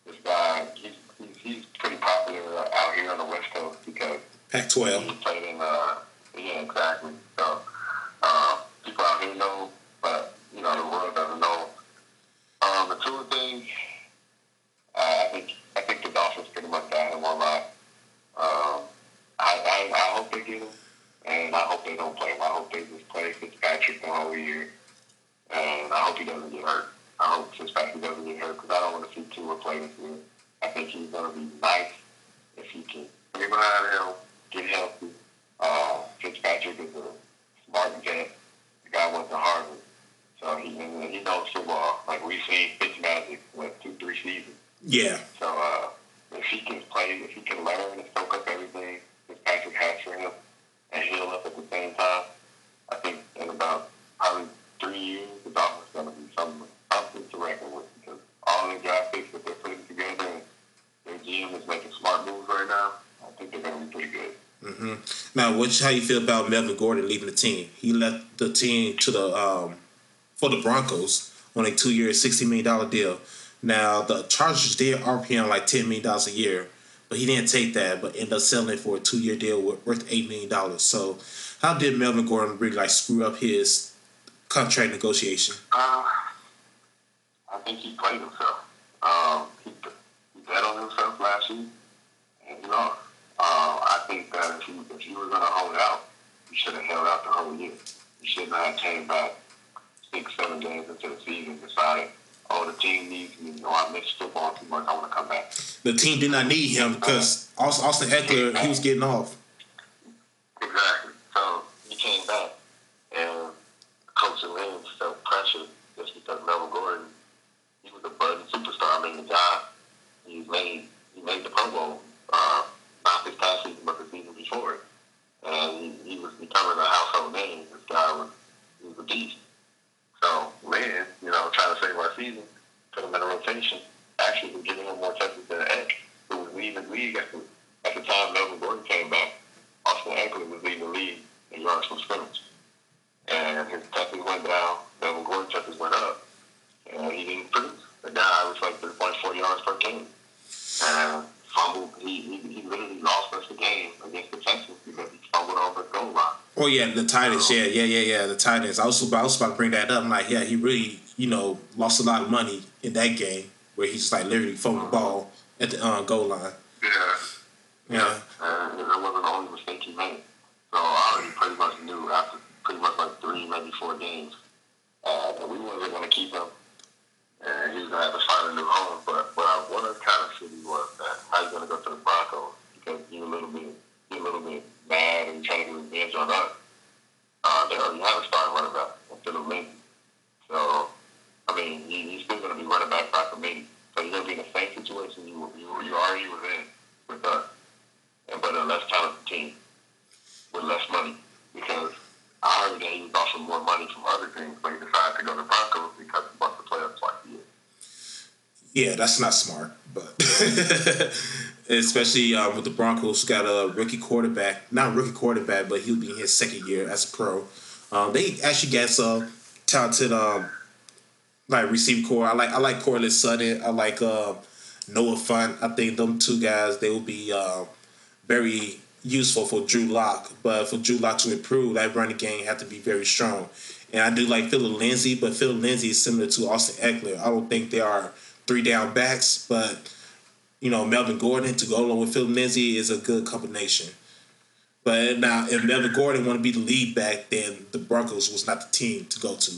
this guy, he's he's, he's pretty popular out here on the West Coast because Pac-12. He played in, uh, yeah, exactly. So uh, people out here know, but you know the world doesn't know um, the Tua thing, uh, I think I think the Dolphins pretty much got him a lot. Um, I, I I hope they get him, and I hope they don't play him. I hope they just play Fitzpatrick the whole year, and I hope he doesn't get hurt. I hope Fitzpatrick doesn't get hurt because I don't want to see Tua play this year. I think he's going to be nice if he can get behind him, get healthy. Uh, Fitzpatrick is a smart vet. The guy went to Harvard. So he he knows football. Like we've seen Fitzmagic what two three seasons. Yeah. So uh, if he can play, if he can learn and soak up everything Fitzpatrick has for him and heal up at the same time, I think in about probably three years the Dolphins going to be something something to reckon with because all the draft picks that they're putting together and their GM is making smart moves right now. I think they're going to be pretty good. Mm-hmm. Now, what's how you feel about Melvin Gordon leaving the team? He left the team to the um, for the Broncos on a two year, $60 million deal. Now, the Chargers did RPM like $10 million a year, but he didn't take that, but ended up selling for a two year deal worth $8 million. So, how did Melvin Gordon really like screw up his contract negotiation? Uh, I think he played himself. Um, he, he bet on himself last year, and you know, uh, I think that if you if you were going to hold out, you should have held out the whole year. You should not have came back six, seven games into the season decided, oh, the team needs me. You I miss football too much. I want to come back. The team did not need him because Austin Ekeler, he was getting off. Exactly. So he came back, and Coach Lynn felt pressure just because Melvin Gordon, he was a budding superstar. I mean, the guy, he made he made the Pro Bowl. Uh, not this past season, but the season before. And he, he was becoming a household name. This guy was, he was a beast. So, man, you know, trying to save our season, put him in a rotation. Actually, we're giving him more touches than Eck, who was leading the league at the, at the time Melvin Gordon came back. Austin Ekeler was leading the league in yards from scrimmage. And his touches went down, Melvin Gordon touches went up. And he didn't produce. The guy averaged like 3.4 yards per game. And fumbled. He, he, he literally lost us the game against the Texans because he fumbled over the goal line. Oh yeah, the Titans. Yeah, yeah, yeah, yeah. The Titans. I was about, I was about to bring that up. I'm like, yeah, he really, you know, lost a lot of money in that game where he's like literally fumbled the ball at the uh, goal line. Yeah. Yeah. And that wasn't the only mistake he made. So I already pretty much knew after pretty much like three, maybe four games, uh, that we wasn't going to keep him. He was to have to find a new home. But what I wanted kind of see was that how he's to go to the Broncos because he's a little bit, he's a little bit mad and trying to get revenge on us. Uh, they already have a starting running back, Phillip Lindsay. So, I mean, he, he's still to be running back by committee. So you're to be in the same situation you, you, you already was in with us, and but a less talented team with less money because I heard that he was offered more money from other teams, but he decided to go to Broncos because he wants to play us twice a year. Yeah, that's not smart, but especially uh, with the Broncos got a rookie quarterback, not rookie quarterback, but he'll be in his second year as a pro. Um, they actually got some talented um, like receiving core. I like I like Courtland Sutton. I like uh, Noah Fant. I think them two guys they will be uh, very useful for Drew Lock. But for Drew Lock to improve, that running game have to be very strong. And I do like Phillip Lindsay, but Phillip Lindsay is similar to Austin Ekeler. I don't think they are three down backs, but you know Melvin Gordon to go along with Phil Lindsay is a good combination. But now, if Melvin Gordon want to be the lead back, then the Broncos was not the team to go to.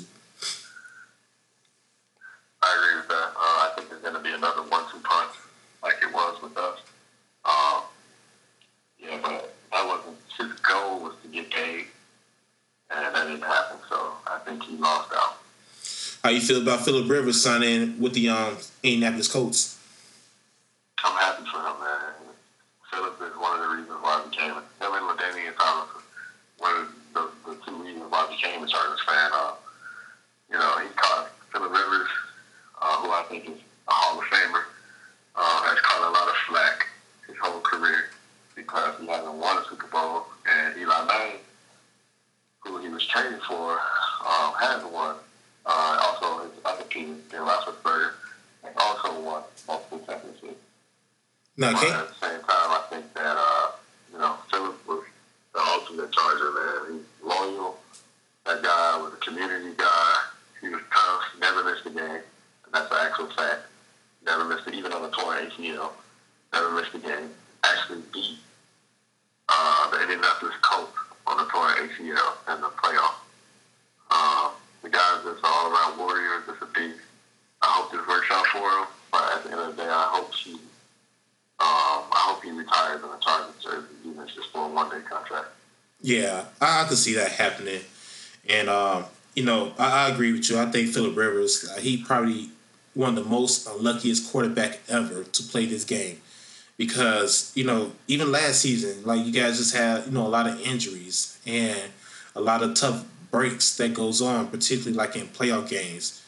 I agree with that. Uh, I think it's going to be another one-two punch, like it was with us. Um, yeah, but that wasn't his goal was to get paid, and that didn't happen. So I think he lost out. How you feel about Philip Rivers signing with the um, Indianapolis Colts? I'm happy for him, man. Philip is one of the reasons why I became him and LaDainian Thomas one of the, the two reasons why I became a Chargers fan. Uh, you know, he caught Philip Rivers uh, who I think is a Hall of Famer, uh, has caught a lot of flack his whole career because he hasn't won a Super Bowl, and Eli Manning, who he was training for, um, has won. Uh, also, his other team, Ben Roethlisberger, has also won multiple championships. No, okay. But at the same time, I think that uh, you know Philip was the ultimate Charger man. He's loyal. That guy was a community guy. He was tough. Never missed a game. And That's an actual fact. Never missed it, even on the torn ACL. Never missed a game. Actually beat uh, the Indianapolis Colts on the torn ACL in the playoff. Uh, the guys that's all around warriors. It's a beast. I hope this works out for him. But at the end of the day, I hope she, um, I hope he retires in the Chargers jersey, even if it's just for a one day contract. Yeah, I, I could see that happening, and um, you know, I, I, agree with you. I think Philip Rivers, uh, he probably one of the most unluckiest quarterback ever to play this game because you know even last season like you guys just had you know a lot of injuries and a lot of tough breaks that goes on particularly like in playoff games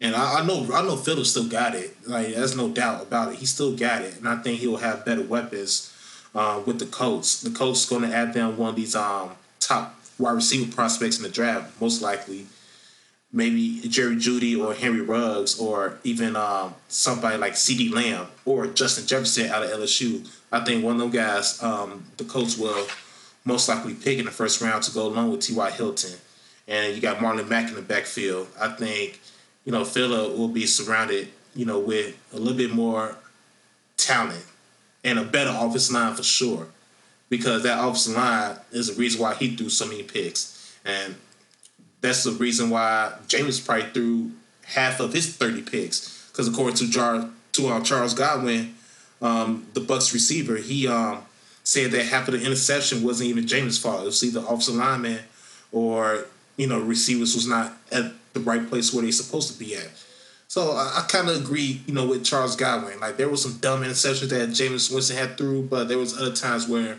and I, I know I know Philip still got it like there's no doubt about it he still got it and I think he'll have better weapons uh, with the Colts the Colts going to add them one of these um, top wide receiver prospects in the draft most likely maybe Jerry Jeudy or Henry Ruggs or even um, somebody like CeeDee Lamb or Justin Jefferson out of LSU. I think one of them guys um, the Colts will most likely pick in the first round to go along with T.Y. Hilton. And you got Marlon Mack in the backfield. I think, you know, Philip will be surrounded, you know, with a little bit more talent and a better offensive line for sure. Because that offensive line is the reason why he threw so many picks. And that's the reason why James probably threw half of his 30 picks. Because according to Jar to uh, Charles Godwin, um, the Bucks receiver, he um, said that half of the interception wasn't even James' fault. It was either offensive lineman or you know receivers was not at the right place where they're supposed to be at. So I, I kind of agree, you know, with Charles Godwin. Like there was some dumb interceptions that Jameis Winston had through, but there was other times where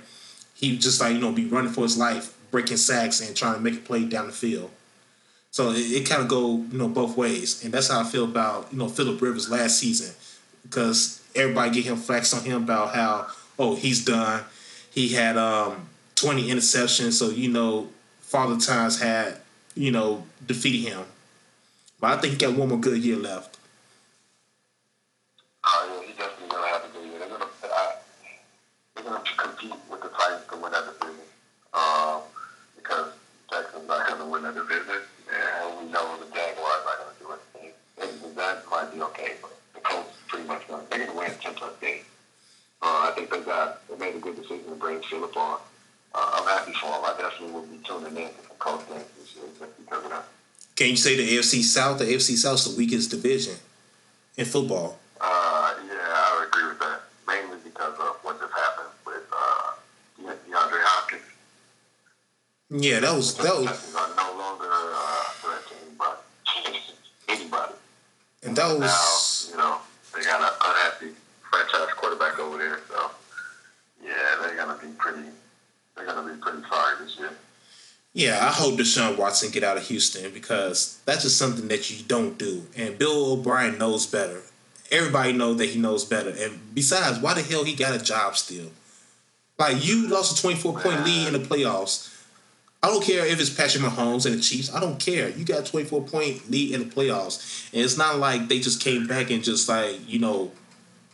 he just like you know be running for his life, breaking sacks and trying to make a play down the field. So it, it kind of go you know both ways, and that's how I feel about you know Philip Rivers last season because everybody get him flax on him about how oh he's done. He had um, twenty interceptions, so you know Father Times had you know defeated him. But I think he got one more good year left. Oh yeah, he definitely gonna have a good year. They're gonna, I, they're gonna compete with the Titans to win that division um, because not gonna win that division and we know the Jaguars to do anything. That might be okay, but the Colts pretty much to, they're 10 plus games. they made a good decision to bring Philip on. Uh, I'm happy for him. I definitely will be tuning in to the games this year just because of that. Can you say the AFC South? The AFC South is the weakest division in football. Uh, yeah, I would agree with that. Mainly because of what just happened with uh, DeAndre Hopkins. Yeah, that was that was. Are no longer uh, threat to anybody. anybody. And that was. Now, you know, they got an unhappy franchise quarterback over there, so yeah, they're gonna be pretty. They're gonna be pretty sorry this year. Yeah, I hope Deshaun Watson get out of Houston because that's just something that you don't do. And Bill O'Brien knows better. Everybody knows that he knows better. And besides, why the hell he got a job still? Like you lost a twenty four point lead in the playoffs. I don't care if it's Patrick Mahomes and the Chiefs. I don't care. You got a 24 point lead in the playoffs. And it's not like they just came back and just like, you know,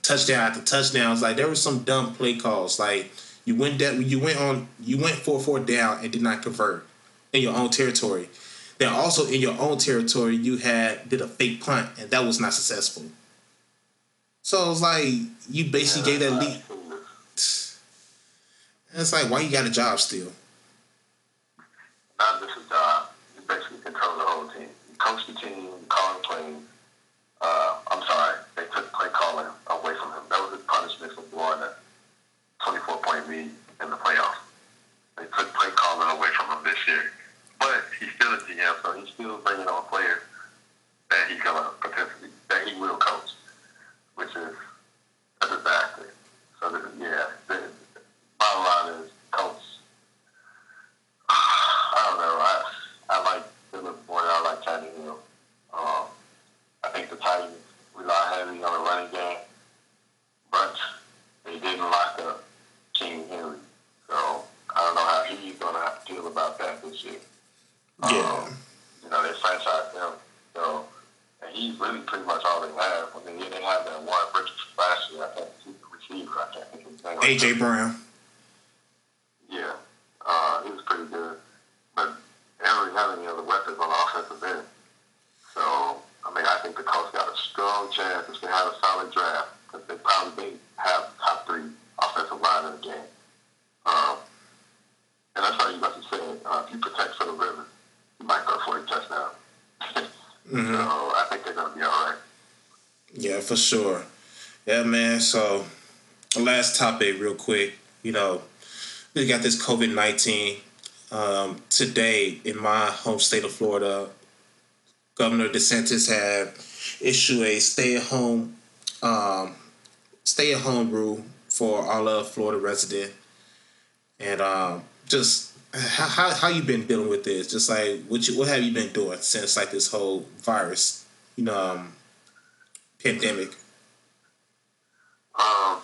touchdown after touchdowns. Like there was some dumb play calls. Like you went that you went on you went 4-4 down and did not convert in your own territory. Then also in your own territory you had did a fake punt and that was not successful. So it's like you basically gave that lead. It's like why you got a job still? not just a job. You basically control the whole team. You coach the team, call the plays. Uh, I'm sorry, they took play calling away from him. That was his punishment for blowing a 24 point lead in the playoffs. They took play calling away from him this year. But he's still a GM, so he's still bringing on players that he's going to potentially, that he will coach, which is a disaster. So, this, yeah, the bottom line is coach I don't know. I I like Philip more than I like Tannehill. Um, I think the Titans rely heavily on the running game, but they didn't lock up King Henry. So I don't know how he's going to feel about that this year. Yeah. Um, you know, they franchised him. So, and he's really pretty much all they have. I mean, yeah, they have that one Richard last year. I think he's the receiver. I can't think of his name. AJ Brown. Yeah. Uh, he was pretty good. But they don't really have any other weapons on the offensive end. So, I mean, I think the Colts got a strong chance if they have a solid draft. Because they probably have top three offensive line in the game. Um, and that's why you like you said, uh, if you protect for the river, you might go for a touchdown. Mm-hmm. So I think they're going to be all right. Yeah, for sure. Yeah, man. So, last topic, real quick. You know, we got this COVID 19. Um, today, in my home state of Florida, Governor DeSantis had issued a stay at home um, stay at home rule for all of Florida resident. And um, just how, how how you been dealing with this? Just like what you, what have you been doing since like this whole virus, you know, um, pandemic? Um,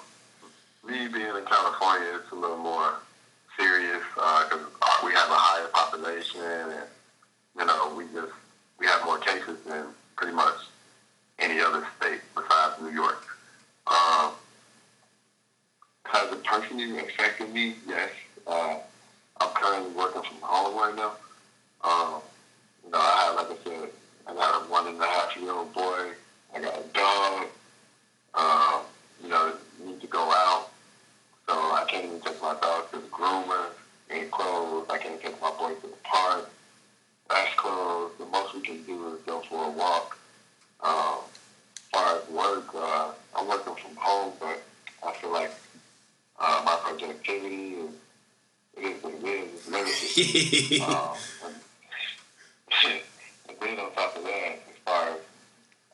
me being in California, it's a little more serious because uh, we have a higher population, and you know, we just we have more cases than pretty much any other state besides New York. Um, has it personally affected me? Yes. Uh, I'm currently working from home right now. Um, you know, I have, like I said, I got a one and a half year old boy. I got a dog. Um, you know, need to go out. So I can't even take my dog to the groomer and clothes. I can't take my boy to the park. That's closed. The most we can do is go for a walk. Um, as far as work, uh, I'm working from home, but I feel like uh, my productivity is it is what it is. It's limited. um, and, and then on top of that, as far as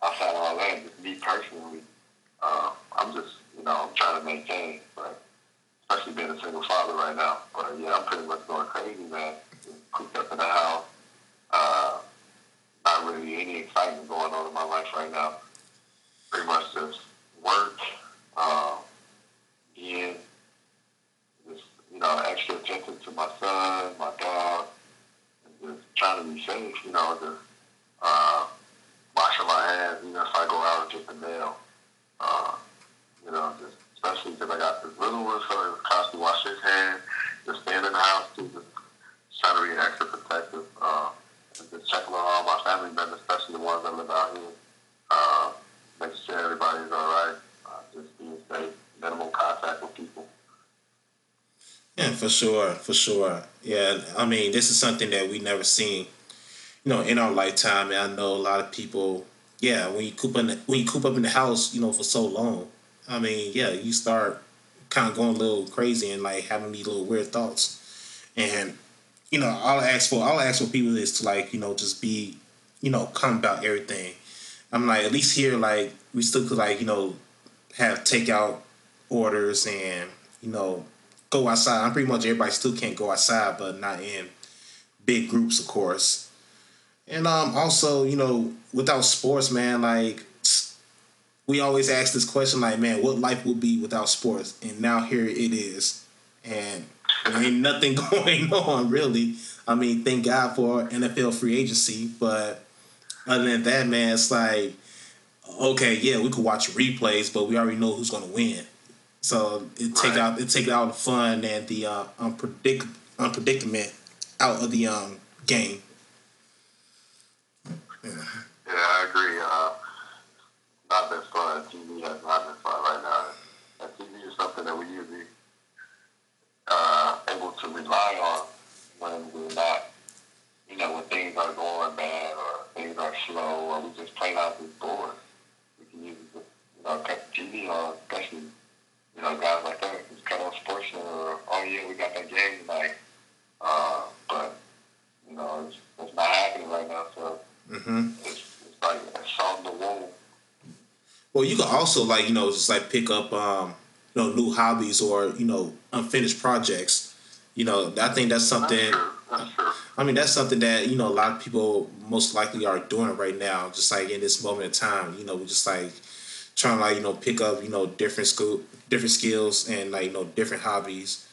outside of all that, just me personally, uh, I'm just, you know, I'm trying to maintain, but especially being a single father right now. But yeah, I'm pretty much going crazy, man. Just cooped up in the house. Uh, not really any excitement going on in my life right now. Pretty much just work, uh, being just, you know, extra attention to my son, my dog, and just trying to be safe, you know, just uh, washing my hands, you know, if I go out and get the mail. Uh, you know, just especially because I got this little one, so it was constantly wash his hands, just staying in the house, too, just trying to be extra protective, uh, and just checking on all my family members, especially the ones that live out here, uh, making sure everybody's all right, uh, just being safe, minimal contact with people. Yeah, for sure, for sure. Yeah, I mean, this is something that we never seen, you know, in our lifetime. And I know a lot of people. Yeah, when you coop in the, when you coop up in the house, you know, for so long, I mean, yeah, you start kind of going a little crazy and like having these little weird thoughts. And you know, I'll ask for I'll ask for people is to like you know just be you know calm about everything. I'm like at least here like we still could like you know have takeout orders and you know go outside. I'm pretty much everybody still can't go outside, but not in big groups, of course. And um, also, you know, without sports, man, like we always ask this question, like, man, what life would be without sports? And now here it is, and there ain't nothing going on really. I mean, thank God for NFL free agency, but other than that, man, it's like, okay, yeah, we could watch replays, but we already know who's to win. So it take right. out it take out the fun and the uh, unpredict unpredictament out of the um, game. Yeah. yeah, I agree. Uh, not that fun. TV has not been fun right now. And TV is something that we usually uh, able to rely on when we're not, you know, when things are going bad or things are slow or we just plain out just bored. We can use, you know, cut the TV on, especially you know, guys like that just cut on sports or oh yeah, we got that game tonight. Uh, but you know, it's, it's not happening right now, so mm-hmm. it's, it's like it's on the wall. Well, you can also like you know just like pick up um, you know new hobbies or you know unfinished projects. You know, I think that's something. That's true. That's true. I mean, that's something that you know a lot of people most likely are doing right now. Just like in this moment in time, you know, we just like trying to like you know pick up you know different school different skills and like you know different hobbies.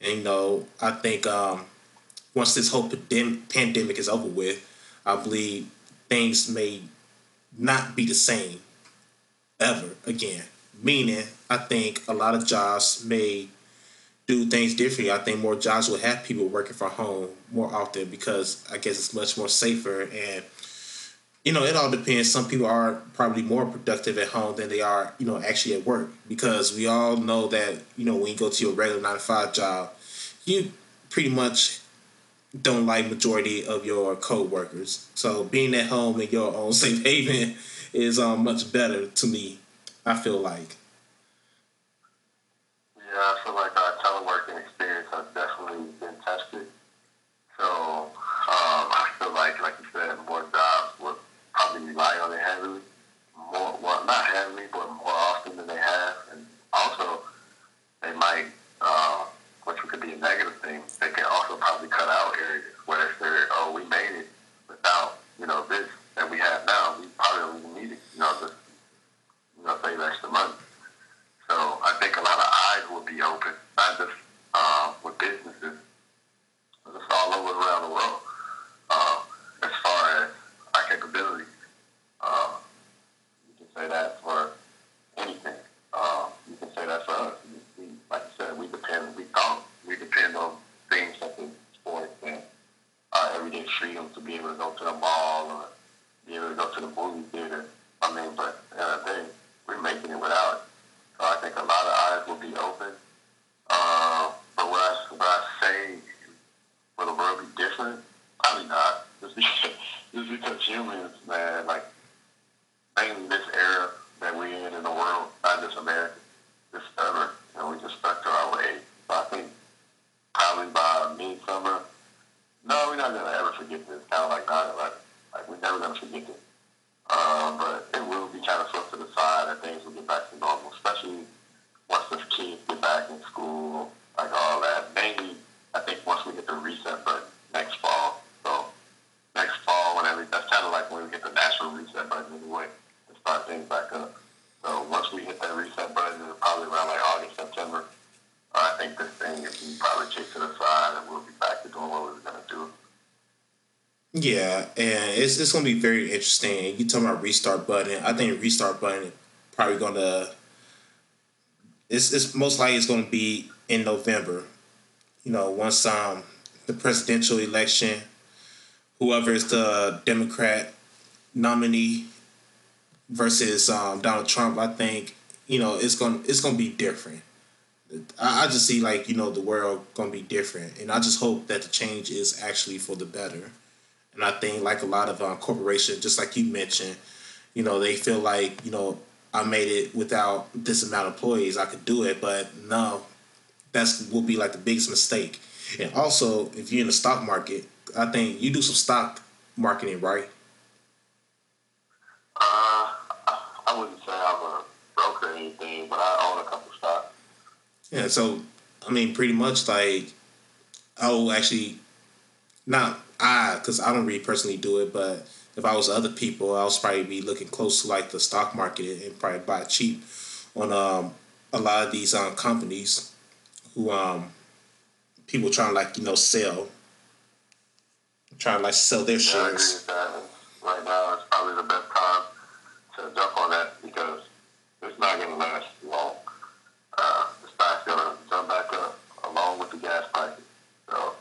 And you know i think um once this whole pandemic is over with i believe things may not be the same ever again. Meaning i think a lot of jobs may do things differently. I think more jobs will have people working from home more often because i guess it's much more safer and you know, it all depends. Some people are probably more productive at home than they are, you know, actually at work because we all know that, you know, when you go to your regular nine to five job, you pretty much don't like majority of your co-workers. So being at home in your own safe haven is um, much better to me. I feel like. Yeah, I feel like our teleworking experience has definitely been tested. So um, I feel like, like you said, more jobs will probably rely on it. Heavily, more well not heavily, but more often than they have, and also they might, uh, which could be a negative thing. They can also probably cut out areas where if they're oh we made it without you know this that we have now, we probably don't even need it. You know, just you know save extra money. So I think a lot of eyes will be open, not just uh, with businesses, just all over around the world. Uh, as far as our capability. Uh, you can say that for anything. Uh, you can say that for us. We, like you said, we depend. We thought we depend on things such as sports and our everyday freedom to be able to go to the mall or be able to go to the movie theater. I mean, but at the end of the day, we're making it without it. So I think a lot of eyes will be open. Uh, but what I, what I say, will the world be different? Probably not. Just because, just because humans, man, like, mainly this era that we're in in the world, not just America, just ever, you know, we just stuck to our ways. So I think probably by midsummer, no, we're not going to ever forget this. Kind of like 9-11. Like, we're never going to forget this. Uh, but it will be kind of swept to the side and things will get back to normal, especially once the kids get back in school, like all that. Mainly, I think once we get the reset button next fall. So next fall, whenever that's kind of like when we get the natural reset button anyway to start things back up. So once we hit that reset button, it's probably around like August, September. Uh, I think this thing is probably kicked to the side, and we'll be back to doing what we were gonna do. Yeah, and it's it's gonna be very interesting. You talking about restart button? I think restart button probably gonna. It's it's most likely it's gonna be in November. You know, once um the presidential election, whoever is the Democrat nominee versus um, Donald Trump, I think you know it's gonna it's to be different. I, I just see like you know the world gonna be different, and I just hope that the change is actually for the better. And I think like a lot of um, corporations, just like you mentioned, you know they feel like you know I made it without this amount of employees, I could do it, but no, that's will be like the biggest mistake. And also, if you're in the stock market, I think you do some stock marketing, right? Uh, I wouldn't say I'm a broker or anything, but I own a couple stocks. Yeah, so I mean, pretty much like I will actually not I because I don't really personally do it, but if I was other people, I was probably be looking close to like the stock market and probably buy cheap on um, a lot of these um, companies who um people trying to like you know sell, trying to like sell their Yeah, I agree shares. with that. Right now, it's probably the best time to jump on that because it's not going to last long. Uh, the stock's going to jump back up along with the gas prices. So I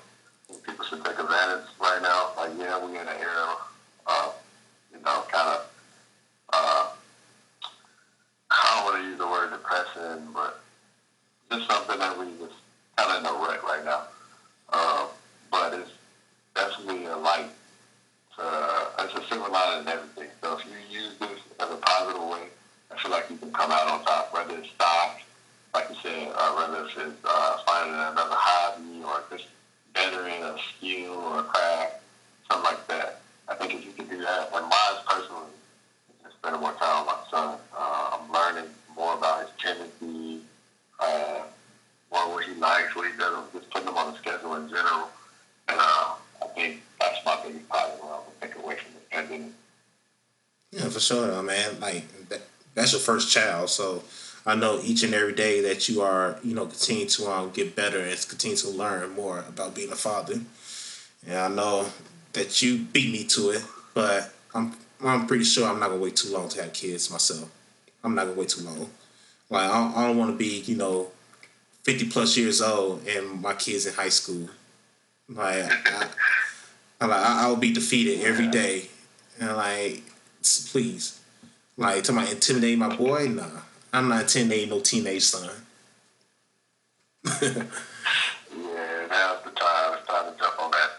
think people should take advantage right now. Like, yeah, we're in an era of, you know, kind of, uh, I don't want to use the word depression, but just something that we just kind of in a wreck right now. Um, but it's definitely a light uh, it's a silver lining in everything. So if you use this as a positive way, I feel like you can come out on top. Whether it's stock, like you said, uh, whether it's uh, finding another hobby or just bettering a skill or a craft, something like that. I think if you can do that, and mine personally, is just spending more time with my son. Uh, I'm learning more about his tendencies, uh, more what he likes, what he doesn't, just putting him on the schedule in general. And uh, I think that's my biggest positive I would take away from the pandemic. Yeah, for sure, man. Like that, that's your child, so I know each and every day that you are, you know, continue to um, get better and continue to learn more about being a father. And I know that you beat me to it, but I'm I'm pretty sure I'm not gonna wait too long to have kids myself. I'm not gonna wait too long. Like I don't, I don't want to be, you know, fifty plus years old and my kids in high school. Like I, I, I, I will be defeated every day, and like please, like to my intimidate my boy, nah, I'm not intimidating no teenage son. Yeah, now's the time. It's time to jump on that.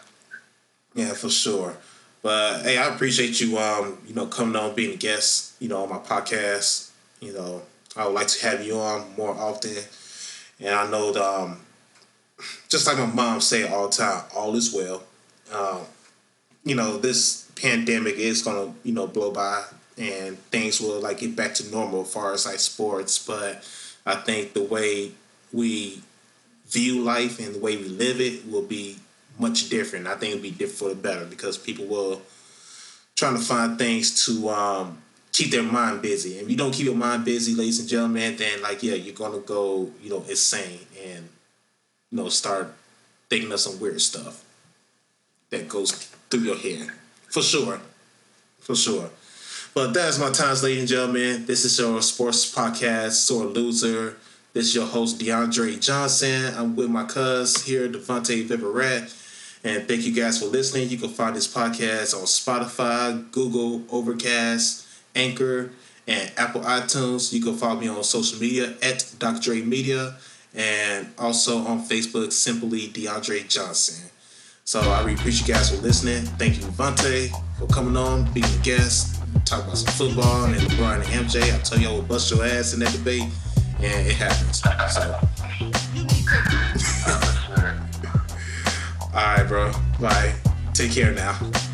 Yeah, for sure. But hey, I appreciate you um, you know, coming on being a guest, you know, on my podcast. You know, I would like to have you on more often. And I know that um just like my mom say all the time, all is well. Um, you know, this pandemic is gonna, you know, blow by and things will like get back to normal as far as like sports. But I think the way we view life and the way we live it will be much different. I think it'll be different for the better because people will trying to find things to um, keep their mind busy. And if you don't keep your mind busy, ladies and gentlemen, then like yeah, you're gonna go, you know, insane and you know, start thinking of some weird stuff that goes through your head. For sure. For sure. But that's my times, ladies and gentlemen. This is your sports podcast, Sore Loser. This is your host, DeAndre Johnson. I'm with my cuz here, Devontae Viverette. And thank you guys for listening. You can find this podcast on Spotify, Google, Overcast, Anchor, and Apple iTunes. You can follow me on social media at Dr. Media and also on Facebook, simply DeAndre Johnson. So I really appreciate you guys for listening. Thank you, Devontae, for coming on, being a guest, talk about some football and LeBron and MJ. I tell y'all, we'll bust your ass in that debate, and it happens. So, all right, bro. Bye. Take care now. You